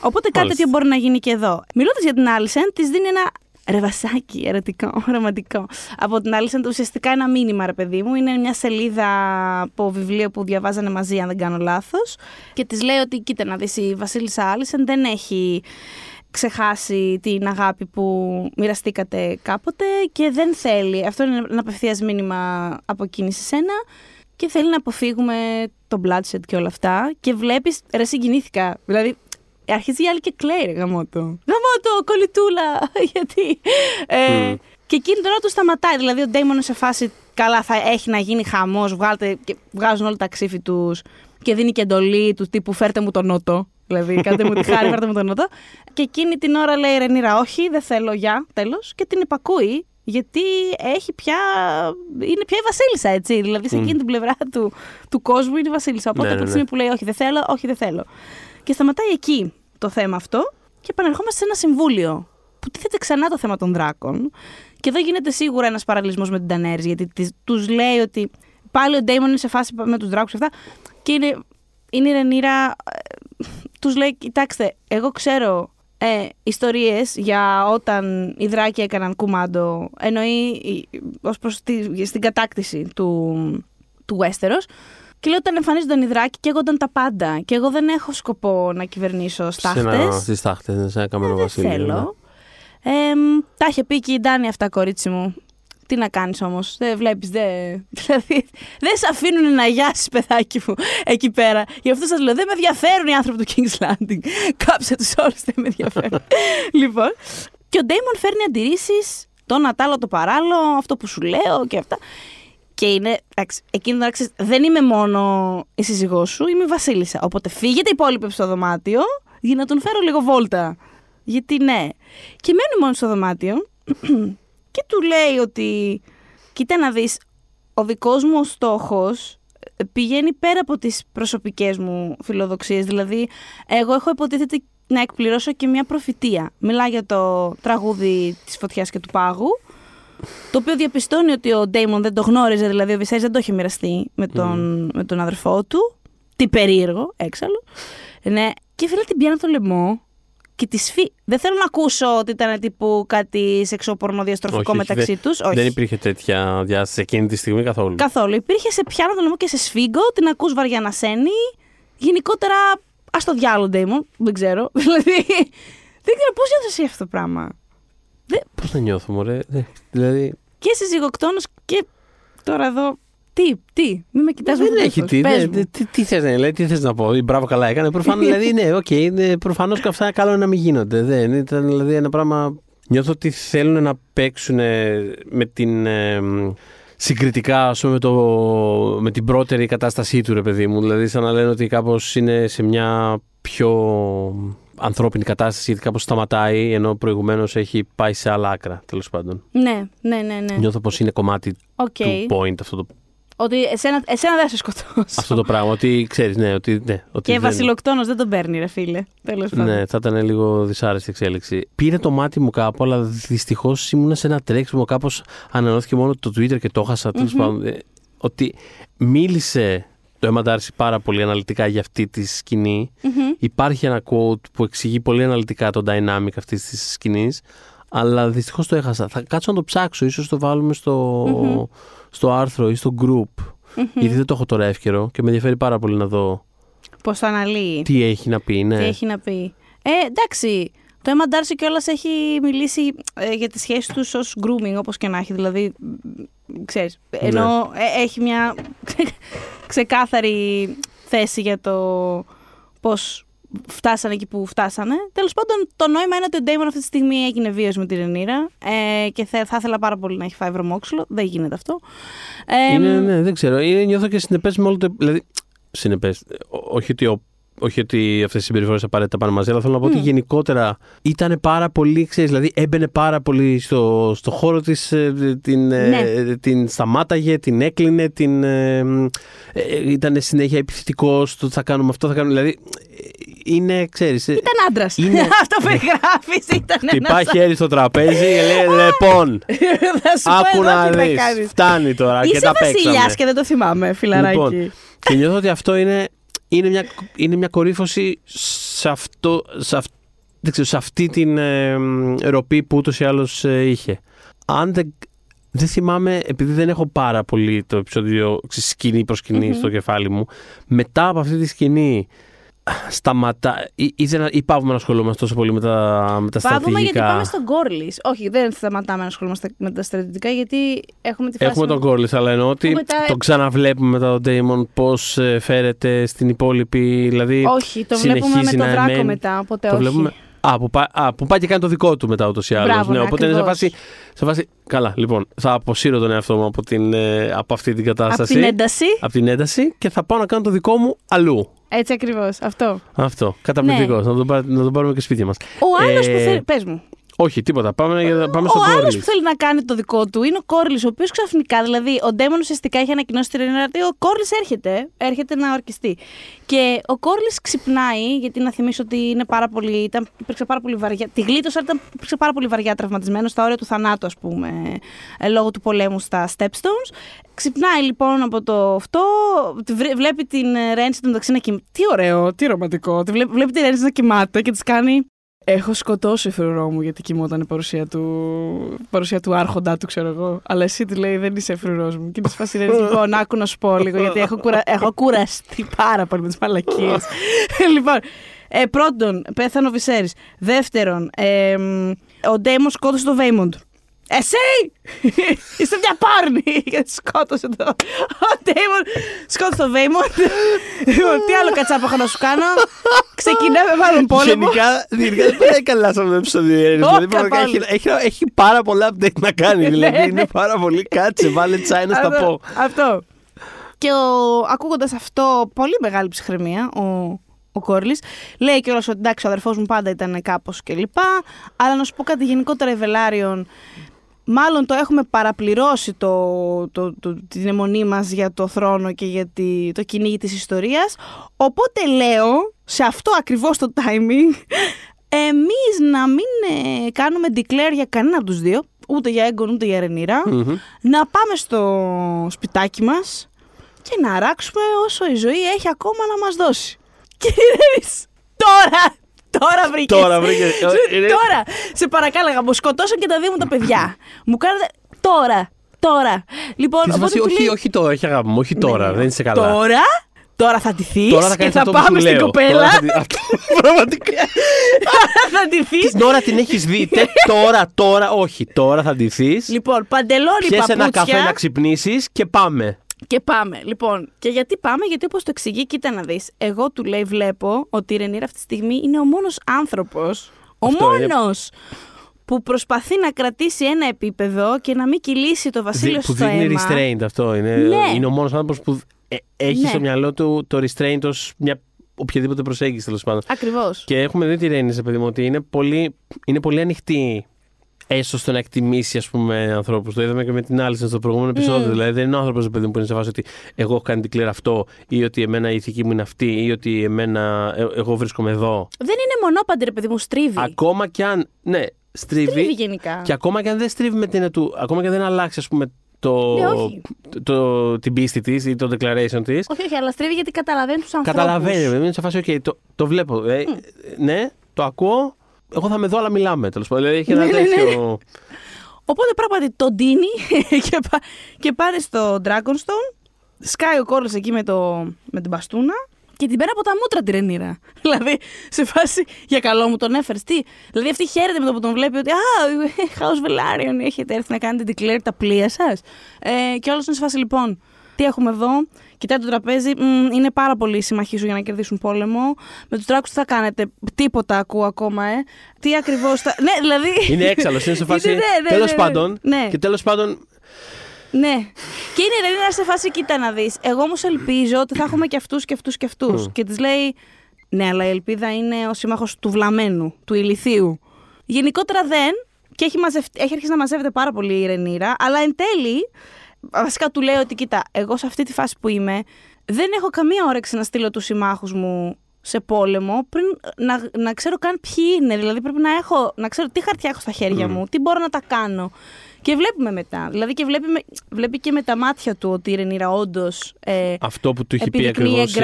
Οπότε κάτι Μάλιστα. τέτοιο μπορεί να γίνει και εδώ. Μιλώντας για την Άλισεν, της δίνει ένα ρεβασάκι ερωτικό, ρομαντικό. Από την Άλισεν, ουσιαστικά ένα μήνυμα, ρε παιδί μου. Είναι μια σελίδα από βιβλίο που διαβάζανε μαζί, αν δεν κάνω λάθος. Και της λέει ότι, κοίτα να δεις, η Βασίλισσα Άλισεν δεν έχει ξεχάσει την αγάπη που μοιραστήκατε κάποτε και δεν θέλει. Αυτό είναι ένα απευθείας μήνυμα από εκείνη σε σένα και θέλει να αποφύγουμε το bloodshed και όλα αυτά. Και βλέπεις, ρε, συγκινήθηκα. Δηλαδή, αρχίζει η άλλη και κλαίει, ρε, γαμότο. Γαμότο, κολλητούλα, γιατί. Ε, Μμ. Και εκείνη τώρα του σταματάει. Δηλαδή, ο Ντέιμον σε φάση καλά θα έχει να γίνει χαμός, βγάλτε και βγάζουν όλα τα ξύφη τους και δίνει και εντολή του τύπου φέρτε μου τον νότο. Δηλαδή, κάντε μου τη χάρη, φέρτε μου τον νότο. Και εκείνη την ώρα λέει η Ρενίρα, Όχι, δεν θέλω, για τέλος. Και την υπακούει, γιατί έχει πια. είναι πια η Βασίλισσα, έτσι. Δηλαδή, σε Μμ. εκείνη την πλευρά του, του κόσμου είναι η Βασίλισσα. Οπότε Ναι, από τη ναι, στιγμή που λέει, Όχι, δεν θέλω, Όχι, δεν θέλω. Και σταματάει εκεί το θέμα αυτό και επανερχόμαστε σε ένα συμβούλιο που τίθεται ξανά το θέμα των δράκων. Και εδώ γίνεται σίγουρα ένας παραλληλισμός με την Τανέρη, γιατί τους λέει ότι πάλι ο Ντέιμον είναι σε φάση με τους δράκους και αυτά. Και είναι, είναι η Ρενίρα. Τους λέει: Κοιτάξτε, εγώ ξέρω ε, ιστορίες για όταν οι δράκοι έκαναν κουμάντο, εννοεί ως προς στην κατάκτηση του, του Westeros. Και λέει όταν εμφανίζονταν οι δράκοι και εγώ ήταν τα πάντα. Και εγώ δεν έχω σκοπό να κυβερνήσω στάχτες. Στις τάχτε, σε ένα καμένο Δεν βασίλειο. ναι. θέλω. Ε, τα είχε πει και η Ντάνη αυτά, κορίτσι μου. Τι να κάνεις όμως. Δεν βλέπεις, δεν. Δηλαδή, δεν σε αφήνουν να γιάσεις, παιδάκι μου, εκεί πέρα. Γι' αυτό σας λέω: Δεν με ενδιαφέρουν οι άνθρωποι του King's Landing. Κάψε τους όλους, δεν με ενδιαφέρουν. λοιπόν. Και ο Ντέιμον φέρνει αντιρρήσεις. Το να τ' άλλο, το παράλληλο, αυτό που σου λέω και αυτά. Και είναι, εντάξει, εκείνη τώρα ξέρεις, δεν είμαι μόνο η σύζυγός σου, είμαι η Βασίλισσα. Οπότε φύγετε οι υπόλοιποι στο δωμάτιο για να τον φέρω λίγο βόλτα. Γιατί ναι. Και μένει μόνο στο δωμάτιο και του λέει ότι κοίτα να δεις, ο δικός μου ο στόχος πηγαίνει πέρα από τις προσωπικές μου φιλοδοξίες. Δηλαδή, εγώ έχω υποτίθεται να εκπληρώσω και μια προφητεία. Μιλάει για το τραγούδι της φωτιάς και του πάγου, το οποίο διαπιστώνει ότι ο Ντέιμον δεν το γνώριζε, δηλαδή ο Βυσέρης δεν το είχε μοιραστεί με τον, με τον αδερφό του. Τι περίεργο, έξαλλο. Ναι. Και φίλε την πιάνει το λαιμό και τη σφί. Δεν θέλω να ακούσω ότι ήταν τύπου κάτι σεξόπορνο διαστροφικό Όχι, όχι, μεταξύ τους. Όχι. Δεν υπήρχε τέτοια διάσταση εκείνη τη στιγμή καθόλου. Καθόλου. Υπήρχε σε πιάνω το λαιμό και σε σφίγγω, την ακούς βαριά να σένει. Γενικότερα, ας το διάλογο, Ντέιμον. Δεν ξέρω. Δηλαδή, δεν ξέρω πώς νιώθεις εσύ αυτό το πράγμα. Πώς να νιώθω, μωρέ. Δε, Δηλαδή. Και συζυγοκτόνος και τώρα εδώ. Τι, τι, μην με κοιτάς με δεν το έχει τείχος. τι. Πες δεν- μου. δεν- τι, τι θες να λέει, τι θες να πω. Μπράβο, καλά έκανε. Προφανώς δηλαδή, ναι, οκ. είναι προφανώς και αυτά καλό είναι να μην γίνονται. Δεν ήταν δηλαδή ένα πράγμα. Νιώθω ότι θέλουν να παίξουν με την. ε, μ, συγκριτικά ας πούμε, με, το, με την πρώτερη κατάστασή του ρε παιδί μου δηλαδή σαν να λένε ότι κάπως είναι σε μια πιο ανθρώπινη κατάσταση γιατί κάπως σταματάει ενώ προηγουμένως έχει πάει σε άλλα άκρα τέλος πάντων Ναι, ναι, ναι. ναι. νιώθω πως είναι κομμάτι Οκ. του point αυτό το, Ότι εσένα, εσένα δεν σε σκοτώσω. αυτό το πράγμα ότι ξέρεις ναι ότι, ναι, ότι Και δεν- βασιλοκτόνος δεν τον παίρνει, ρε φίλε. Τέλος πάντων. Ναι, θα ήταν λίγο δυσάρεστη εξέλιξη. Πήρε το μάτι μου κάπου, αλλά δυστυχώς ήμουν σε ένα τρέξιμο. Κάπως ανανεώθηκε μόνο το Twitter και το έχασα. τέλος πάντων. Ε, Ότι μίλησε το Emma Darcy πάρα πολύ αναλυτικά για αυτή τη σκηνη Υπάρχει ένα quote που εξηγεί πολύ αναλυτικά το dynamic αυτής της σκηνής. Αλλά δυστυχώς το έχασα. Θα κάτσω να το ψάξω. ίσως το βάλουμε στο, στο άρθρο ή στο group. Γιατί δεν το έχω τώρα εύκαιρο και με ενδιαφέρει πάρα πολύ να δω Πώς το αναλύει. τι έχει να πει. Ναι. Τι έχει να πει. Ε, εντάξει. Το Emma Darcy κιόλας έχει μιλήσει ε, για τις σχέσεις τους ως grooming, όπως και να έχει. Δηλαδή, μ, ξέρεις, ενώ ε, έχει μια ξεκάθαρη θέση για το πώς φτάσανε εκεί που φτάσανε. Τέλος πάντων, το νόημα είναι ότι ο Ντέιμον αυτή τη στιγμή έγινε βίαιος με την Ρενίρα ε, και θα, θα ήθελα πάρα πολύ να έχει φάει βρωμόξυλο. Δεν γίνεται αυτό. Ε, Είναι, ναι, δεν ξέρω. Είναι, νιώθω και συνεπές με όλο το. Δηλαδή, συνεπές. Όχι ότι, ο, όχι ότι αυτές οι συμπεριφορές απαραίτητα πάνε μαζί, αλλά θέλω να πω ότι γενικότερα ήταν πάρα πολύ, ξέρεις, δηλαδή έμπαινε πάρα πολύ στο, στο χώρο της. Την, ε, Ναι. την σταμάταγε, την έκλεινε, την. Ε, ε, ήταν συνέχεια επιθετικός στο θα κάνουμε αυτό, θα κάνουμε. Δηλαδή, ε, είναι, ξέρεις. Ήταν άντρας. Είναι- αυτό που γράφει ήταν Χτυπάει ένα. χέρι στο τραπέζι και λέει: Λοιπόν, Θα σου άκου πω εδώ να τι θα δεις. κάνεις. Φτάνει τώρα και Είσαι τα παίξαμε. βασιλιάς και δεν το θυμάμαι, φιλαράκι. Λοιπόν, και νιώθω ότι αυτό είναι, είναι, μια, είναι μια κορύφωση σε, αυτό, σε, αυ- δεν ξέρω, σε αυτή την ε, μ, ροπή που ούτως ή άλλως ε, είχε. Αν δεν, δεν θυμάμαι, επειδή δεν έχω πάρα πολύ το επεισόδιο ξέρεις, σκηνή προς σκηνη στο κεφάλι μου, μετά από αυτή τη σκηνή σταματά ή, ή, δεν, ή πάβουμε να ασχολούμαστε τόσο πολύ με τα, με τα Πάβουμε γιατί στρατηγικά. πάμε στον Κόρλι. Όχι, δεν σταματάμε να ασχολούμαστε με τα στρατιωτικά γιατί έχουμε τη φάση. Έχουμε με- τον Κόρλις, αλλά εννοώ ότι Που μετά- τον ξαναβλέπουμε μετά τον Ντέιμον πώς ε, φέρεται στην υπόλοιπη, δηλαδή Όχι, το βλέπουμε με συνεχίζει τον να Δράκο εμένει. μετά. Οπότε Το όχι. βλέπουμε. Α που, πάει, α, που πάει και κάνει το δικό του μετά ούτως ή άλλως. Μπράβο, Ναι, ναι, οπότε είναι σε ακριβώς. φάση, σε φάση. Καλά, λοιπόν, θα αποσύρω τον εαυτό μου από, την, ε, από αυτή την Από κατάσταση. την ένταση. από την ένταση και θα πάω να κάνω το δικό μου αλλού. Έτσι ακριβώς. Αυτό. Αυτό. Καταπληκτικός. Να, τον, πάρ- να τον πάρουμε και σπίτια μας. Ο άλλος Ε, που θέλει. Πες μου. Όχι, τίποτα. Πάμε, για- πάμε Ο στον άλλος Κόρλις. που θέλει να κάνει το δικό του είναι ο Κόρλις, ο οποίος ξαφνικά, δηλαδή, ο Ντέμον ουσιαστικά έχει ανακοινώσει την Ρενέρα ότι ο Κόρλις έρχεται, έρχεται να ορκιστεί. Και ο Κόρλις ξυπνάει, γιατί να θυμίσω ότι είναι πάρα πολύ, ήταν, υπήρξε πάρα πολύ βαριά. Τη γλίτωσα, ήταν, υπήρξε πάρα πολύ βαριά τραυματισμένος στα όρια του θανάτου, ας πούμε, ε, λόγω του πολέμου στα Stepstones. Ξυπνάει λοιπόν από το αυτό, τη βρε- βλέπει την ε, Ρέντσι του μεταξύ να κοιμάται. Τι ωραίο, τι ρομαντικό. Τη βλέπει, βλέπει την Ρέντσι να κοιμάται και της κάνει. Έχω σκοτώσει φρουρό μου γιατί κοιμόταν η παρουσία του, παρουσία του άρχοντά του, ξέρω εγώ. Αλλά εσύ του λέει δεν είσαι φρουρός μου. Και είναι σε φάση Ρέντσι, λοιπόν, άκου να σου πω λίγο γιατί έχω, κουρα... έχω κουραστεί πάρα πολύ με τις μαλακίες. λοιπόν, ε, πρώτον, πέθανε ο Βυσέρης. Δεύτερον, ε, μ, ο Ντέιμον σκότωσε τον Βέιμοντ. Εσύ! Είσαι μια πάρνη! Γιατί σκότωσε το. Ο Ντέιμον σκότωσε τον Βέιμοντ. Λοιπόν, τι άλλο κατσάπα έχω να σου κάνω. Ξεκινάμε μάλλον πόλεμο. Γενικά, γενικά δεν πάει καλά σε αυτό το επεισόδιο. η Έρης. Όχι, Δηλαδή, πραγματικά καθόλου. έχει, έχει, έχει πάρα πολλά update να κάνει. Δηλαδή, Ναι, είναι ναι. πάρα πολύ. Κάτσε, βάλε τσάι να στα Αυτό- πω. Αυτό. Και ο, ακούγοντας αυτό, πολύ μεγάλη ψυχραιμία, ο, ο Κόρλης. Λέει κιόλας ότι εντάξει, ο αδερφός μου πάντα ήταν κάπως κλπ. Αλλά να σου πω κάτι γενικότερα, η Βελάριον μάλλον το έχουμε παραπληρώσει το, το, το, την αιμονή μας για το θρόνο και για τη, το κυνήγι της ιστορίας. Οπότε λέω, σε αυτό ακριβώς το timing, εμείς να μην ε, κάνουμε declare για κανένα από τους δύο, ούτε για Έγκον ούτε για ρενιρα να πάμε στο σπιτάκι μας και να αράξουμε όσο η ζωή έχει ακόμα να μας δώσει. Κύριε τώρα Τώρα βρήκες. Τώρα βρήκες. Τώρα. Σε παρακάλεγα, μου σκοτώσαν και τα δύο μου τα παιδιά. μου κάνετε. Τώρα. Τώρα. Λοιπόν, οπότε όχι, λέει... όχι τώρα, όχι αγάπη μου, όχι τώρα. Ναι, δεν είσαι καλά. Τώρα; Τώρα θα ντυθείς και θα πάμε στην κοπέλα. Πραγματικά. θα ντυθείς. Την ώρα την έχεις δει. Τώρα, τώρα, όχι. Τώρα θα ντυθείς. Λοιπόν, παντελόνι παπούτσια. Πιέσαι ένα καφέ να ξυπνήσεις και πάμε. Και πάμε. Λοιπόν, και γιατί πάμε, γιατί όπως το εξηγεί, κοίτα να δεις. Εγώ του λέει, βλέπω ότι η Ρενίρα αυτή τη στιγμή είναι ο μόνος άνθρωπος. Ο μόνος! Που προσπαθεί να κρατήσει ένα επίπεδο και να μην κυλήσει το βασίλειο στο αίμα. Που δίνει restraint αυτό. Είναι, ναι. είναι ο μόνος άνθρωπος που ε, έχει ναι. στο μυαλό του το restraint ως μια οποιαδήποτε προσέγγιση τέλος πάντων. Ακριβώς. Και έχουμε δει τη Ρένιζα, παιδί μου, ότι είναι πολύ, είναι πολύ ανοιχτή έστω στο να εκτιμήσει ας πούμε, ανθρώπους. Το είδαμε και με την άλλη στο προηγούμενο επεισόδιο. Mm. Δηλαδή, δεν είναι ο άνθρωπος που είναι σε φάση ότι εγώ έχω κάνει την κλέρα αυτό, ή ότι εμένα η ηθική μου είναι αυτή, ή ότι εμένα, ε, εγώ βρίσκομαι εδώ. Δεν είναι μονόπαντη, ρε παιδί μου, στρίβει. Ακόμα κι αν. Ναι, στρίβει. Στρίβει γενικά. Και ακόμα κι αν δεν στρίβει με την του. Ακόμα κι αν δεν αλλάξει, ας πούμε, το, ναι, το, το, την πίστη της ή το declaration της. Όχι, όχι, αλλά στρίβει γιατί καταλαβαίνει τους ανθρώπους. Καταλαβαίνει, είναι σε φάση, OK, το, το βλέπω. Ε, mm. Ναι, το ακούω εγώ θα με δω, αλλά μιλάμε. Τέλος πάντων. Δηλαδή έχει ένα ναι, ναι, ναι. τέτοιο. Οπότε πράγματι τον ντύνει και, πά, και πάρει στο Dragonstone. Σκάει ο κόλλο εκεί με, το, με την μπαστούνα και την παίρνει από τα μούτρα τη Ρενίρα. δηλαδή, σε φάση για καλό μου τον έφερες. Τι; Δηλαδή, αυτή χαίρεται με το που τον βλέπει ότι Α, House Velaryon, έχετε έρθει να κάνετε declare τα πλοία σας. Ε, και όλος είναι σε φάση λοιπόν. Τι έχουμε εδώ, κοιτάει το τραπέζι, είναι πάρα πολύ συμμαχοί σου για να κερδίσουν πόλεμο. Με τους τράκους τι θα κάνετε, τίποτα ακούω ακόμα, ε. Τι ακριβώς θα. ναι, δηλαδή. Είναι έξαλλος, είναι σε φάση. ναι, ναι, ναι, τέλο πάντων. Ναι. Και τέλος πάντων. Ναι. Και είναι δηλαδή σε φάση, κοίτα να δεις. Εγώ όμως ελπίζω ότι θα έχουμε και αυτούς και αυτούς και αυτούς. Και της λέει, Ναι, αλλά η ελπίδα είναι ο σύμμαχος του βλαμένου, του ηλιθίου. Γενικότερα δεν. Και έχει, έχει αρχίσει να μαζεύεται πάρα πολύ η Ρενίρα, αλλά εν τέλει βασικά του λέω ότι κοίτα, εγώ σε αυτή τη φάση που είμαι δεν έχω καμία όρεξη να στείλω τους συμμάχους μου σε πόλεμο πριν να, να ξέρω καν ποιοι είναι. Δηλαδή πρέπει να, έχω, να ξέρω τι χαρτιά έχω στα χέρια μου, τι μπορώ να τα κάνω. Και βλέπουμε μετά. Δηλαδή και βλέπει, βλέπει και με τα μάτια του ότι η Ρενίρα όντως. Ε, Αυτό που του έχει πει ακριβώς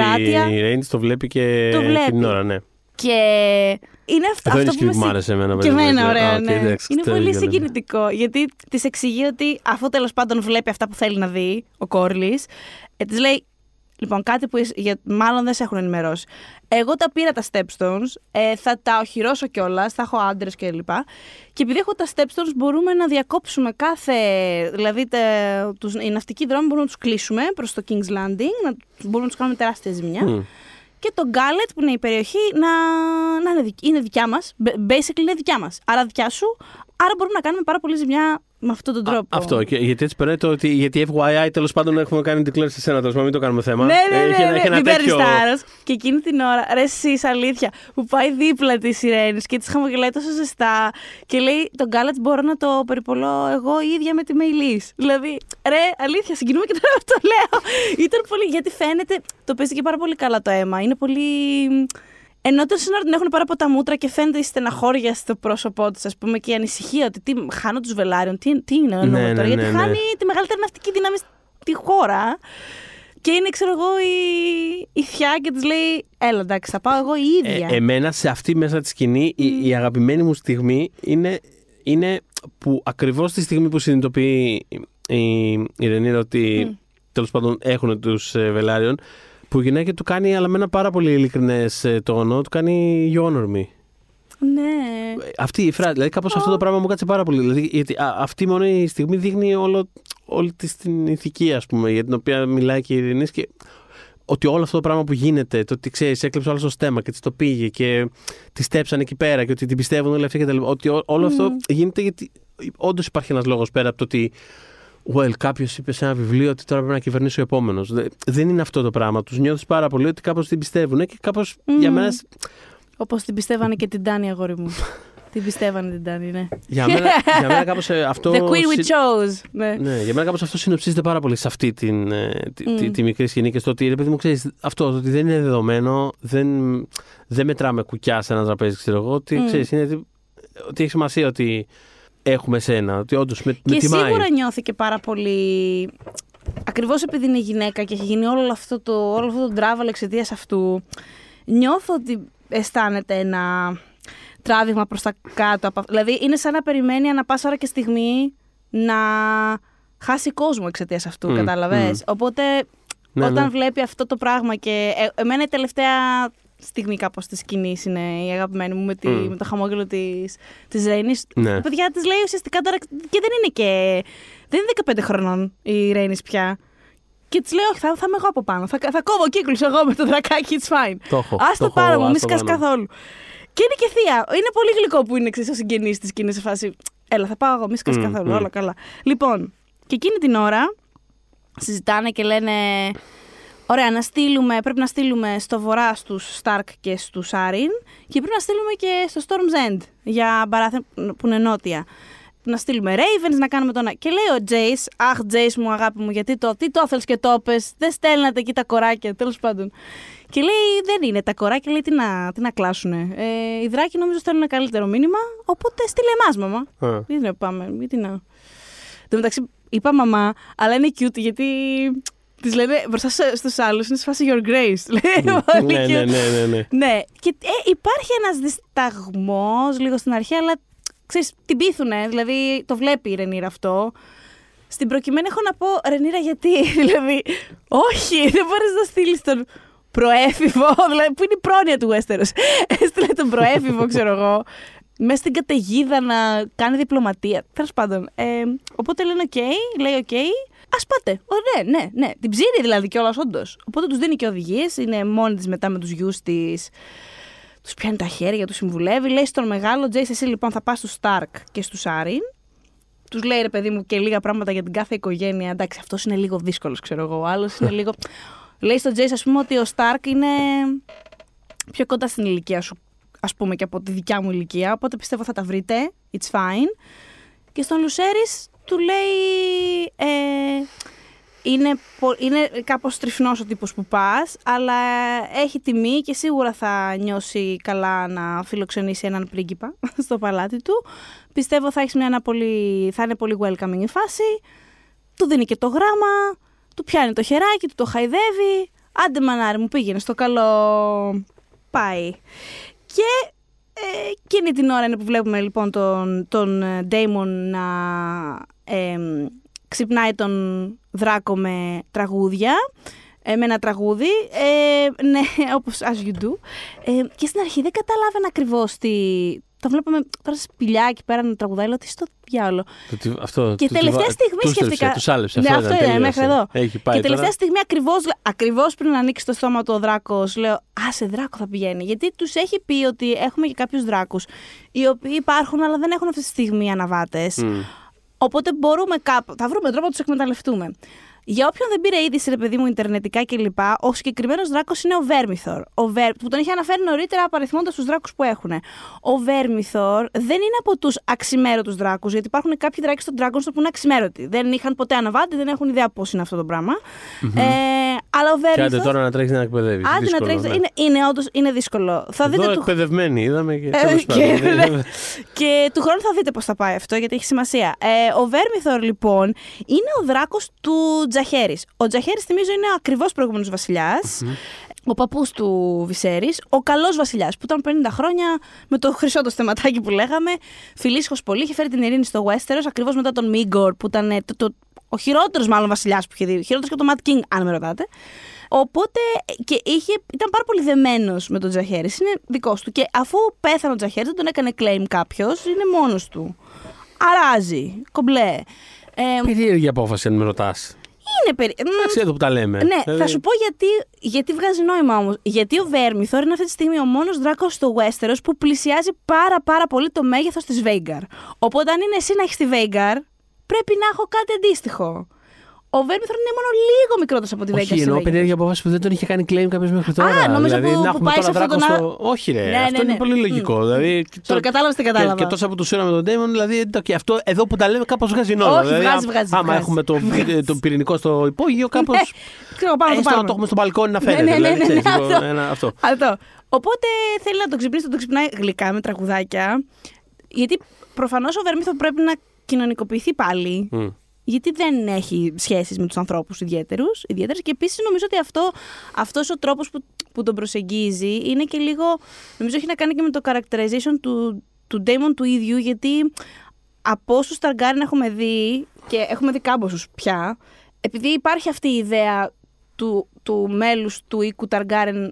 η Ρένι το βλέπει και το βλέπει. την ώρα, ναι. Και είναι αυτό, αυτό, αυτό που μου άρεσε εμένα. Και εμένα, ωραία, ναι. είναι πολύ συγκινητικό. Γιατί της εξηγεί ότι αφού τέλος πάντων βλέπει αυτά που θέλει να δει ο Κόρλι, ε, της λέει. Λοιπόν, κάτι που για, μάλλον δεν σε έχουν ενημερώσει. Εγώ τα πήρα τα Stepstones, ε, θα τα οχυρώσω κιόλας, θα έχω άντρες κλπ. Και, και επειδή έχω τα Stepstones, μπορούμε να διακόψουμε κάθε. Δηλαδή, τε, τους, οι ναυτικοί δρόμοι μπορούμε να τους κλείσουμε προς το King's Landing, να, μπορούμε να τους κάνουμε τεράστια ζημιά. Mm και το γκάλετ που είναι η περιοχή να, να είναι, είναι δικιά μας. Basically είναι δικιά μας. Άρα δικιά σου. Άρα μπορούμε να κάνουμε πάρα πολύ ζημιά με αυτόν τον τρόπο. Α, αυτό. Και, γιατί έτσι περνάει το ότι. Γιατί FYI τέλος πάντων έχουμε κάνει declare σε σένα, τέλος μην το κάνουμε θέμα. Ναι, ναι, ναι. ναι, ναι. Μην παίρνεις Και εκείνη την ώρα, ρε, εσύ αλήθεια, που πάει δίπλα της Ιρένη και της χαμογελάει τόσο ζεστά και λέει τον γκάλετ μπορώ να το περιπολώ εγώ ίδια με τη Μεϊλή. Δηλαδή, ρε, αλήθεια, συγκινούμε και τώρα το λέω. Ήταν πολύ. Γιατί φαίνεται. Το παίζει και πάρα πολύ καλά το αίμα. Είναι πολύ. Ενώ το σύνορα την έχουν πάρει από τα μούτρα και φαίνεται η στεναχώρια στο πρόσωπό τη, ας πούμε, και η ανησυχία ότι τι, χάνω τους Βελάριον. Τι, τι είναι ναι, ναι, τώρα, Γιατί ναι, χάνει τη μεγαλύτερη ναυτική δύναμη στη χώρα. Και είναι, ξέρω εγώ, η, η θιά και της λέει: Έλα, εντάξει, θα πάω εγώ η ίδια. Ε, εμένα σε αυτή μέσα τη σκηνή, η, η, αγαπημένη μου στιγμή είναι, είναι που ακριβώς τη στιγμή που συνειδητοποιεί η, η Ρενίδα ότι mm. τέλος πάντων έχουν τους ε, Βελάριον, που η γυναίκα του κάνει, αλλά με ένα πάρα πολύ ειλικρινές ε, τόνο, του κάνει You honor me. Ναι. Αυτή η φράση, δηλαδή κάπως αυτό το πράγμα μου κάτσε πάρα πολύ. Δηλαδή, γιατί α, αυτή μόνο η στιγμή δείχνει όλο, όλη τη την ηθική, ας πούμε, για την οποία μιλάει και η Ειρηνής. Και ότι όλο αυτό το πράγμα που γίνεται, το ότι ξέρεις, έκλεψε όλο το στέμα και της το πήγε και τη στέψαν εκεί πέρα και ότι την πιστεύουν όλοι αυτοί και τα λοιπά. Ότι όλο αυτό γίνεται γιατί όντως υπάρχει ένας λόγος πέρα από το ότι well, κάποιος είπε σε ένα βιβλίο ότι τώρα πρέπει να κυβερνήσει ο επόμενος. Δεν είναι αυτό το πράγμα. Τους νιώθεις πάρα πολύ ότι κάπως την πιστεύουν και κάπως για μένα. Όπως την πιστεύανε και την Τάνη, αγόρι μου. την πιστεύανε την Τάνη, ναι. Για μένα, για μένα κάπως ε, αυτό. The queen we chose. Ναι. ναι, για μένα κάπως αυτό συνοψίζεται πάρα πολύ σε αυτή την, ε, τη, mm. τη, τη, μικρή σκηνή και στο ότι ρε παιδί μου ξέρεις αυτό, ότι δεν είναι δεδομένο, δεν, δεν μετράμε κουκιά σε ένα τραπέζι, ξέρω εγώ. Ότι mm. ξέρεις, είναι ότι έχει σημασία ότι έχουμε σένα. Ότι όντως με, και με τιμάει. Και σίγουρα νιώθηκε πάρα πολύ. Ακριβώς επειδή είναι γυναίκα και έχει γίνει όλο αυτό το, όλο αυτό το τράβαλο εξαιτίας αυτού, νιώθω ότι αισθάνεται ένα τράβηγμα προς τα κάτω. Δηλαδή είναι σαν να περιμένει ανα πάσα ώρα και στιγμή να χάσει κόσμο εξαιτίας αυτού, mm, κατάλαβες; Mm. Οπότε ναι, όταν ναι. βλέπει αυτό το πράγμα και ε, εμένα η τελευταία στιγμή κάπως της σκηνής είναι η αγαπημένη μου με, τη, mm. με το χαμόγελο τη της Ρέινης. Ναι. Παιδιά της λέει ουσιαστικά τώρα. και δεν είναι και. Δεν είναι 15 χρονών η Ρέινης πια. Και της λέει: Όχι, θα, θα είμαι εγώ από πάνω. Θα, θα κόβω κύκλους εγώ με το δρακάκι, it's fine. Το έχω. Α το πάρω μου, μη σκά καθόλου. Και είναι και θεία. Είναι πολύ γλυκό που είναι εξή ο συγγενής της και είναι σε φάση. Έλα, θα πάω εγώ, μη σκά mm, καθόλου. Mm. Όλα καλά. Λοιπόν, και εκείνη την ώρα συζητάνε και λένε Ωραία, να στείλουμε, πρέπει να στείλουμε στο βορρά στους Σταρκ και στους Άριν και πρέπει να στείλουμε και στο Storm's End για Μπαράθεν που είναι νότια. Να στείλουμε Ravens, να κάνουμε τον... Και λέει ο Jace, αχ Jace μου αγάπη μου, γιατί το, τι το θέλεις και το πες, δεν στέλνατε εκεί τα κοράκια, τέλος πάντων. Και λέει, δεν είναι τα κοράκια, λέει, τι να, τι να κλάσουνε. Ε, οι δράκοι νομίζω στέλνουν ένα καλύτερο μήνυμα, οπότε στείλε εμάς μαμά. Uh. Γιατί να πάμε, γιατί να... Εν μεταξύ, είπα μαμά, αλλά είναι cute γιατί Της λένε μπροστά στους άλλους, είναι σε φάση Your Grace. ναι, ναι, ναι, ναι, ναι. ναι. Και ε, υπάρχει ένας δισταγμός λίγο στην αρχή, αλλά ξέρεις, την πείθουνε. Δηλαδή το βλέπει η Ρενίρα αυτό. Στην προκειμένη έχω να πω, Ρενίρα, γιατί; δηλαδή, όχι, δεν μπορείς να στείλεις τον προέφηβο, δηλαδή που είναι η πρόνοια του Westeros. Έστειλε τον προέφηβο, ξέρω εγώ, μέσα στην καταιγίδα να κάνει διπλωματία. Τέλος πάντων. Ε, οπότε λένε: OK, λέει: OK, Α πάτε. Ωραία, ναι, ναι. Την ψήνει δηλαδή κιόλας, όντως. Οπότε τους δίνει και οδηγίες. Είναι μόνη της μετά με τους γιους της. Τους πιάνει τα χέρια, τους συμβουλεύει. Λέει στον μεγάλο Τζέι, εσύ λοιπόν θα πας στους Σταρκ και στους Άριν. Τους λέει ρε παιδί μου και λίγα πράγματα για την κάθε οικογένεια. Εντάξει, αυτός είναι λίγο δύσκολος, ξέρω εγώ. Ο άλλος είναι λίγο. λέει στον Τζέι, ας πούμε, ότι ο Σταρκ είναι πιο κοντά στην ηλικία σου, ας πούμε, και από τη δικιά μου ηλικία. Οπότε πιστεύω θα τα βρείτε. It's fine. Και στον Λουσέρης του λέει ε, είναι, είναι κάπως τρυφνός ο τύπος που πας, αλλά έχει τιμή και σίγουρα θα νιώσει καλά να φιλοξενήσει έναν πρίγκιπα στο παλάτι του. Πιστεύω θα, έχεις μια πολύ, θα είναι πολύ welcoming η φάση. Του δίνει και το γράμμα, του πιάνει το χεράκι, του το χαϊδεύει. Άντε μανάρι μου πήγαινε στο καλό. Πάει. Και ε, εκείνη την ώρα είναι που βλέπουμε λοιπόν τον, τον Ντέιμον να ε, ξυπνάει τον Δράκο με τραγούδια, ε, με ένα τραγούδι, ε, ναι, όπως as you do. Ε, και στην αρχή δεν καταλάβαινα ακριβώς τι... Το βλέπαμε τώρα σε σπηλιά εκεί πέρα να τραγουδάει, λέω τι στο διάλογο. Αυτό, και τελευταία στιγμή τους σκέφτηκα. Τους άλεψε. Ναι, αυτό είναι, μέχρι εδώ. Έχει πάει και τελευταία τώρα. στιγμή ακριβώς, ακριβώς πριν ανοίξει το στόμα του ο δράκος, λέω Α, σε δράκο θα πηγαίνει. Γιατί τους έχει πει ότι έχουμε και κάποιους δράκους, οι οποίοι υπάρχουν, αλλά δεν έχουν αυτή τη στιγμή αναβάτες. Mm. Οπότε μπορούμε κάπου, θα βρούμε τρόπο να τους εκμεταλλευτούμε. Για όποιον δεν πήρε είδηση, ρε παιδί μου, Ιντερνετικά κλπ., ο συγκεκριμένος δράκος είναι ο Βέρμιθορ. Ο Βέρ... Που τον είχε αναφέρει νωρίτερα απαριθμώντας τους δράκους που έχουν. Ο Βέρμιθορ δεν είναι από τους αξιμέρωτους δράκους, γιατί υπάρχουν κάποιοι δράκοι στον Dragonstone που είναι αξιμέρωτοι. Δεν είχαν ποτέ αναβάτη, δεν έχουν ιδέα πώς είναι αυτό το πραγμα Ε, αλλά ο Βέρμιθορ. Κάντε τώρα να τρέχεις να εκπαιδεύεις. Άντε να τρέχεις. Ναι. Είναι, είναι, όντως, είναι δύσκολο. Θα Εδώ δείτε εκπαιδευμένοι, του... είδαμε και. Ε, και, ναι. και του χρόνου θα δείτε πώς θα πάει αυτό, γιατί έχει σημασία. Ε, ο Βέρμιθορ, λοιπόν, είναι ο δράκος του Τζαχέρης. Ο Τζαχέρης, θυμίζω, είναι ο ακριβώς προηγούμενος Ο παππούς του Βυσέρης, ο καλός βασιλιάς, που ήταν 50 χρόνια με το χρυσό το στεματάκι που λέγαμε. Φιλίσχο πολύ, είχε φέρει την ειρήνη στο Westeros, ακριβώς μετά τον Μίγκορ, που ήταν το, το, ο χειρότερος μάλλον βασιλιάς που είχε δει. Χειρότερος και το Ματ King, αν με ρωτάτε. Οπότε και είχε, ήταν πάρα πολύ δεμένος με τον Τζαχέρη. Είναι δικός του. Και αφού πέθανε ο Τζαχέρη, δεν τον έκανε claim κάποιος, είναι μόνος του. Αράζει. Κομπλέ. Ε, Περίεργη απόφαση, αν με ρωτάς. Είναι περί... Εντάξει, εδώ που τα λέμε. Ναι, δηλαδή... θα σου πω γιατί, γιατί βγάζει νόημα όμως. Γιατί ο Βέρμιθορ είναι αυτή τη στιγμή ο μόνος δράκος στο Westeros που πλησιάζει πάρα πάρα πολύ το μέγεθος της Βέγκαρ. Οπότε αν είναι εσύ να έχεις τη Βέγκαρ, πρέπει να έχω κάτι αντίστοιχο. Ο Βέρμιθρον είναι μόνο λίγο μικρότερος από τη Βέγγα. Όχι, εννοώ περίεργη απόφαση που δεν τον είχε κάνει claim κάποιος μέχρι τώρα. Α, νόμιζα δηλαδή, που- να που έχουμε πάει τώρα σε αυτόν δράκο τον στο. Όχι, ρε. Ναι, αυτό ναι, είναι ναι. πολύ λογικό. Δηλαδή, και Τώρα το- κατάλαβα τι κατάλαβα. Και, και τόσα που τους είδαμε τον Ντέιμον, δηλαδή το- και αυτό εδώ που τα λέμε κάπως βγάζει νόημα. Όχι, δηλαδή, βγάζει, α- βγάζει, Άμα βγάζει. έχουμε το, το πυρηνικό στο υπόγειο, κάπω. Ναι, ξέρω, πάνω το Έστω να πάμε. το έχουμε στο μπαλκόνι να Ναι, φαίνεται. ναι, ναι, δηλαδή, ναι, ξέρεις, ναι, λίγο αυτό. ένα- αυτό. Αυτό. Οπότε θέλει να τον ξυπνήσει, τον ξυπνάει γλυκά με τραγουδάκια. Γιατί προφανώς ο Βέρμιθρον πρέπει να κοινωνικοποιηθεί πάλι. Μμ. Γιατί δεν έχει σχέσεις με τους ανθρώπους ιδιαίτερους, ιδιαίτερες και επίσης νομίζω ότι αυτό, αυτός ο τρόπος που, που τον προσεγγίζει είναι και λίγο, νομίζω έχει να κάνει και με το characterization του, του Damon του ίδιου γιατί από όσους Targaryen έχουμε δει και έχουμε δει κάμποσους πια, επειδή υπάρχει αυτή η ιδέα του, του μέλους του οίκου Targaryen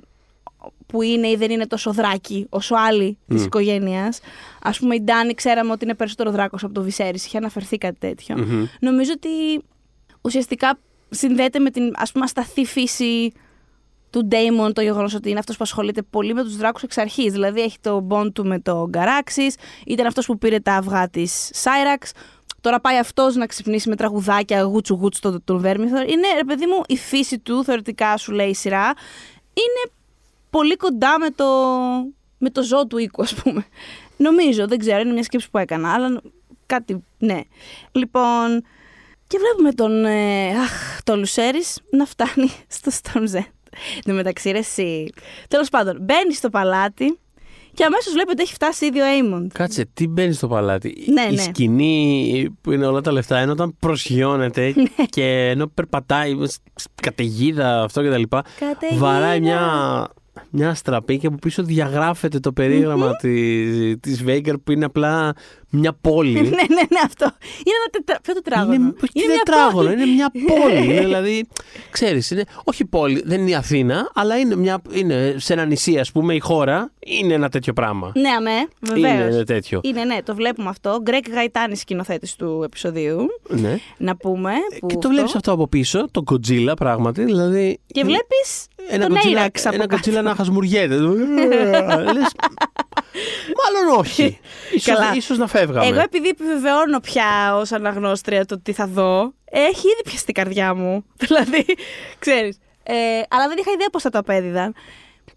που είναι ή δεν είναι τόσο δράκη όσο άλλοι της Μμ. οικογένειας. Α πούμε, η Ντάνη ξέραμε ότι είναι περισσότερο δράκος από το Βυσέρης. Είχε αναφερθεί κάτι τέτοιο. Μμμ. Νομίζω ότι ουσιαστικά συνδέεται με την ας πούμε ασταθή φύση του Ντέιμον το γεγονός ότι είναι αυτός που ασχολείται πολύ με τους δράκους εξ αρχής. Δηλαδή έχει το bond του με το Γκαράξης, ήταν αυτός που πήρε τα αυγά της Σάιραξ. Τώρα πάει αυτός να ξυπνήσει με τραγουδάκια γούτσου γούτσου στον το Βέρμιθορ. Είναι, ρε παιδί μου, η φύση του, θεωρητικά σου λέει η σειρά, είναι πολύ κοντά με το, με το ζώο του οίκου, ας πούμε. Νομίζω, δεν ξέρω, είναι μια σκέψη που έκανα, αλλά κάτι, ναι. Λοιπόν, και βλέπουμε τον, ε, αχ, το Λουσέρης να φτάνει στο Storm's End. Εν τω μεταξύ, ρε, εσύ. Τέλος πάντων, μπαίνει στο παλάτι και αμέσως βλέπει ότι έχει φτάσει ήδη ο Aemond. Κάτσε, τι μπαίνει στο παλάτι; Ναι, η ναι. σκηνή που είναι όλα τα λεφτά είναι όταν προσγειώνεται Ναι. και ενώ περπατάει σ- σ- καταιγίδα αυτό και τα λοιπά, Καταιγίδα. βαράει μια, μια στραπή και από πίσω διαγράφεται το περίγραμμα της, της Βέγκερ που είναι απλά μια πόλη. ναι, ναι, ναι, αυτό. Είναι ένα τετρα... Ποιο τετράγωνο; Είναι, όχι μια τετράγωνο, πόλη. είναι μια πόλη. είναι δηλαδή, ξέρεις, είναι, όχι πόλη, δεν είναι η Αθήνα, αλλά είναι, μια, είναι σε ένα νησί, ας πούμε, η χώρα είναι ένα τέτοιο πράγμα. Ναι, αμέ, βεβαίως. Είναι τέτοιο. Είναι, ναι, το βλέπουμε αυτό. Γκρέκ Γαϊτάνη, σκηνοθέτης του επεισοδίου. Ναι. Να πούμε. Που Και το βλέπεις αυτό από πίσω, το Godzilla πράγματι. Δηλαδή, Και βλέπεις ένα τον Godzilla, Έιραξ από ένα κάτω. Godzilla να χασμουριέται. Λες, μάλλον όχι. Ίσως, Καλά. ίσως να φεύγαμε. Εγώ επειδή επιβεβαιώνω πια ως αναγνώστρια το τι θα δω, έχει ήδη πιαστεί η καρδιά μου. Δηλαδή, ξέρεις. Ε, αλλά δεν είχα ιδέα πώς θα το απέδιδαν.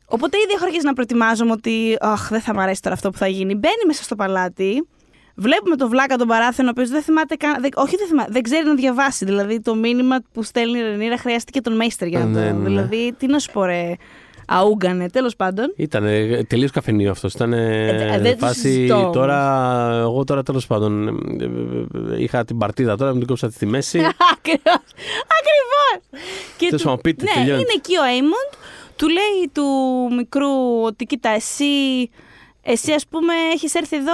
Οπότε ήδη έχω αρχίσει να προετοιμάζομαι ότι Αχ, δεν θα μ' αρέσει τώρα αυτό που θα γίνει. Μπαίνει μέσα στο παλάτι. Βλέπουμε τον Βλάκα τον παράθενο, ο οποίος δεν θυμάται καν. δεν- όχι, δεν, θυμάται, δεν ξέρει να διαβάσει. Δηλαδή, το μήνυμα που στέλνει η Ρενίρα χρειάστηκε τον Μέιστερ για να Ναι, το. ναι, ναι. Δηλαδή, τι να σου πω, ρε. Αούγκανε, τέλος πάντων. Ήταν τελείως καφενείο αυτός. Ήταν Ε, δεν το φάση. συζητώ Τώρα, εγώ τώρα τέλος πάντων. ε, ε, ε, Είχα την παρτίδα τώρα, μου την κόψα στη μέση. Ακριβώς. Ακριβώς. Τέλος πάντων, πείτε, ναι, τελειώνει. είναι εκεί ο Έιμοντ. Του λέει του μικρού ότι κοίτα, εσύ, εσύ ας πούμε έχεις έρθει εδώ,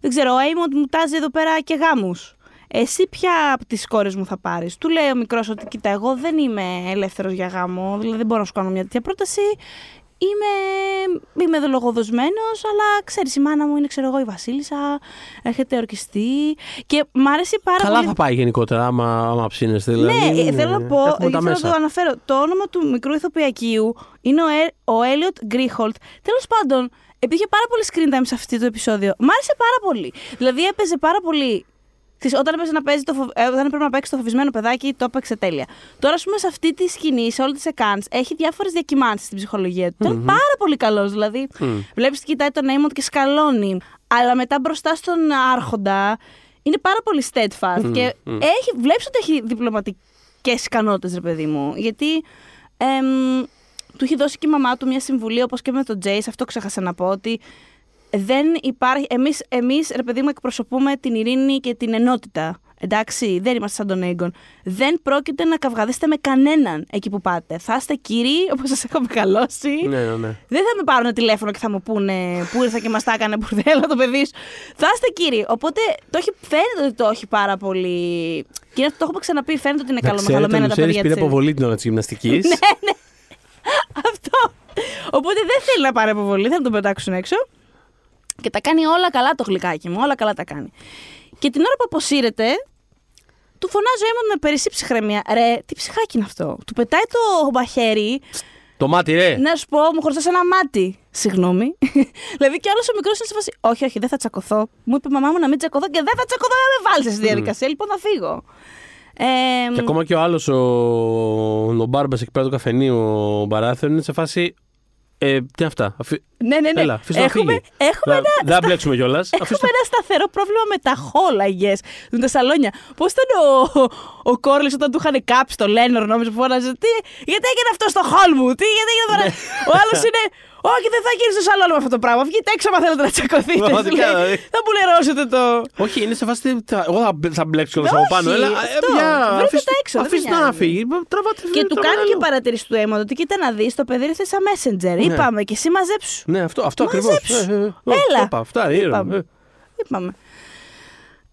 δεν ξέρω, ο Έιμοντ μου τάζει εδώ πέρα και γάμους. Εσύ ποια από τις κόρες μου θα πάρεις; Του λέει ο μικρός ότι κοίτα, εγώ δεν είμαι ελεύθερος για γάμο, δηλαδή δεν μπορώ να σου κάνω μια τέτοια πρόταση. Είμαι, είμαι εδώ λογοδοσμένος, αλλά ξέρεις η μάνα μου είναι ξέρω εγώ η βασίλισσα, έρχεται ορκιστή και μ' άρεσε πάρα Καλά πολύ. θα πάει γενικότερα άμα, άμα ψήνεστε. Δηλαδή, Ναι, ε, θέλω να πω, έχουμε θέλω τα να μέσα. το αναφέρω. Το όνομα του μικρού ηθοποιακίου είναι ο, Ε- ο Έλιοτ Γκρίχολτ. Τέλος πάντων, επειδή είχε πάρα πολύ screen time σε αυτό το επεισόδιο, μ' άρεσε πάρα πολύ. Δηλαδή έπαιζε πάρα πολύ. Ξέρεις, όταν, έπαιζε να παίζει το, φοβ- ε, όταν έπρεπε να παίξει το φοβισμένο παιδάκι, το έπαιξε τέλεια. Τώρα, ας πούμε, σε αυτή τη σκηνή, σε όλη της σεκάνς, έχει διάφορες διακυμάνσεις στην ψυχολογία του. Ήταν πάρα πολύ καλός. Δηλαδή, Μμ. βλέπεις κοιτάει τον Έιμοντ και σκαλώνει. Αλλά μετά μπροστά στον Άρχοντα είναι πάρα πολύ steadfast. και μμ. έχει, βλέπεις ότι έχει διπλωματικές ικανότητες, ρε παιδί μου. Γιατί εμ, του έχει δώσει και η μαμά του μια συμβουλή, όπως και με τον Τζέις, αυτό ξέχασα να πω, ότι δεν υπάρχει, εμείς, εμείς ρε παιδί μου εκπροσωπούμε την ειρήνη και την ενότητα. Εντάξει, δεν είμαστε σαν τον Έγκον. Δεν πρόκειται να καυγαδίσετε με κανέναν εκεί που πάτε. Θα είστε κύριοι, όπως σας έχω μεγαλώσει. Ναι, ναι, ναι. Δεν θα με πάρουν τηλέφωνο και θα μου πούνε που ήρθα και μας τα έκανε μπουρδέλα το παιδί σου. Θα είστε κύριοι. Οπότε το έχει, φαίνεται ότι το έχει πάρα πολύ. Και είναι αυτό το έχουμε ξαναπεί. Φαίνεται ότι είναι Να ξέρετε, καλομεγαλωμένα ο τα Λουσέρης παιδιά πήρε της. αποβολή την ώρα της γυμναστικής. Ναι, Αυτό. Οπότε δεν θέλει να πάρει αποβολή, θα τον πετάξουν έξω. Και τα κάνει όλα καλά το γλυκάκι μου, όλα καλά τα κάνει. Και την ώρα που αποσύρεται, του φωνάζει ο Έμον με περισσή ψυχραιμία. Ρε, τι ψυχάκι είναι αυτό. Του πετάει το μαχαίρι Το μάτι, ρε. Να σου πω, μου χρωστά ένα μάτι. Συγγνώμη. δηλαδή και άλλος ο μικρός είναι σε φάση. Όχι, όχι, δεν θα τσακωθώ. Μου είπε η μαμά μου να μην τσακωθώ και δεν θα τσακωθώ, δεν με βάλεις στη διαδικασία. Λοιπόν, θα φύγω. Ε, Και ακόμα και ο άλλος, ο, ο Μπάρμπα εκεί πέρα του καφενείου, ο Μπαράθεο, είναι σε φάση. Ε, τι είναι αυτά; Αφή... ναι, ναι, ναι. Έλα, αφήστε να έχουμε, φύγει. έχουμε Δεν- ένα. Δεν θα μπλέξουμε κιόλας. Έχουμε ένα σταθερό πρόβλημα με τα χόλαγε με τα σαλόνια. Πώς ήταν ο, ο Κόρλι όταν του είχαν κάψει το Λένορ, νόμιζε που φώναζε. Τι, γιατί έγινε αυτό στο χόλ μου, τι, γιατί έγινε τώρα. ο άλλος είναι. Όχι, δεν θα γίνει στο σαλόνι με αυτό το πράγμα. Βγείτε έξω, άμα θέλετε να τσακωθείτε. Πραγματικά, Λέει, δηλαδή. θα μου λερώσετε το. Όχι, είναι σε φάση. θα- Εγώ θα, μπλε- θα μπλέξω κιόλας από Όχι, πάνω. Έλα, ε, αυτό. μια, Βρείτε αφήστε- τα έξω, δεν Αφήστε με το να νοιάζει. φύγει. Τραβάτε Και του τραβάτε κάνει και αλλού. παρατηρήσεις του αίματο ότι κοίτα να δεις το παιδί ήρθε σαν messenger. Είπαμε και εσύ μαζέψου. Ναι, αυτό, αυτό ακριβώς. Μαζέψου. Έλα. Αυτά, είναι. Είπαμε. ε. Είπαμε.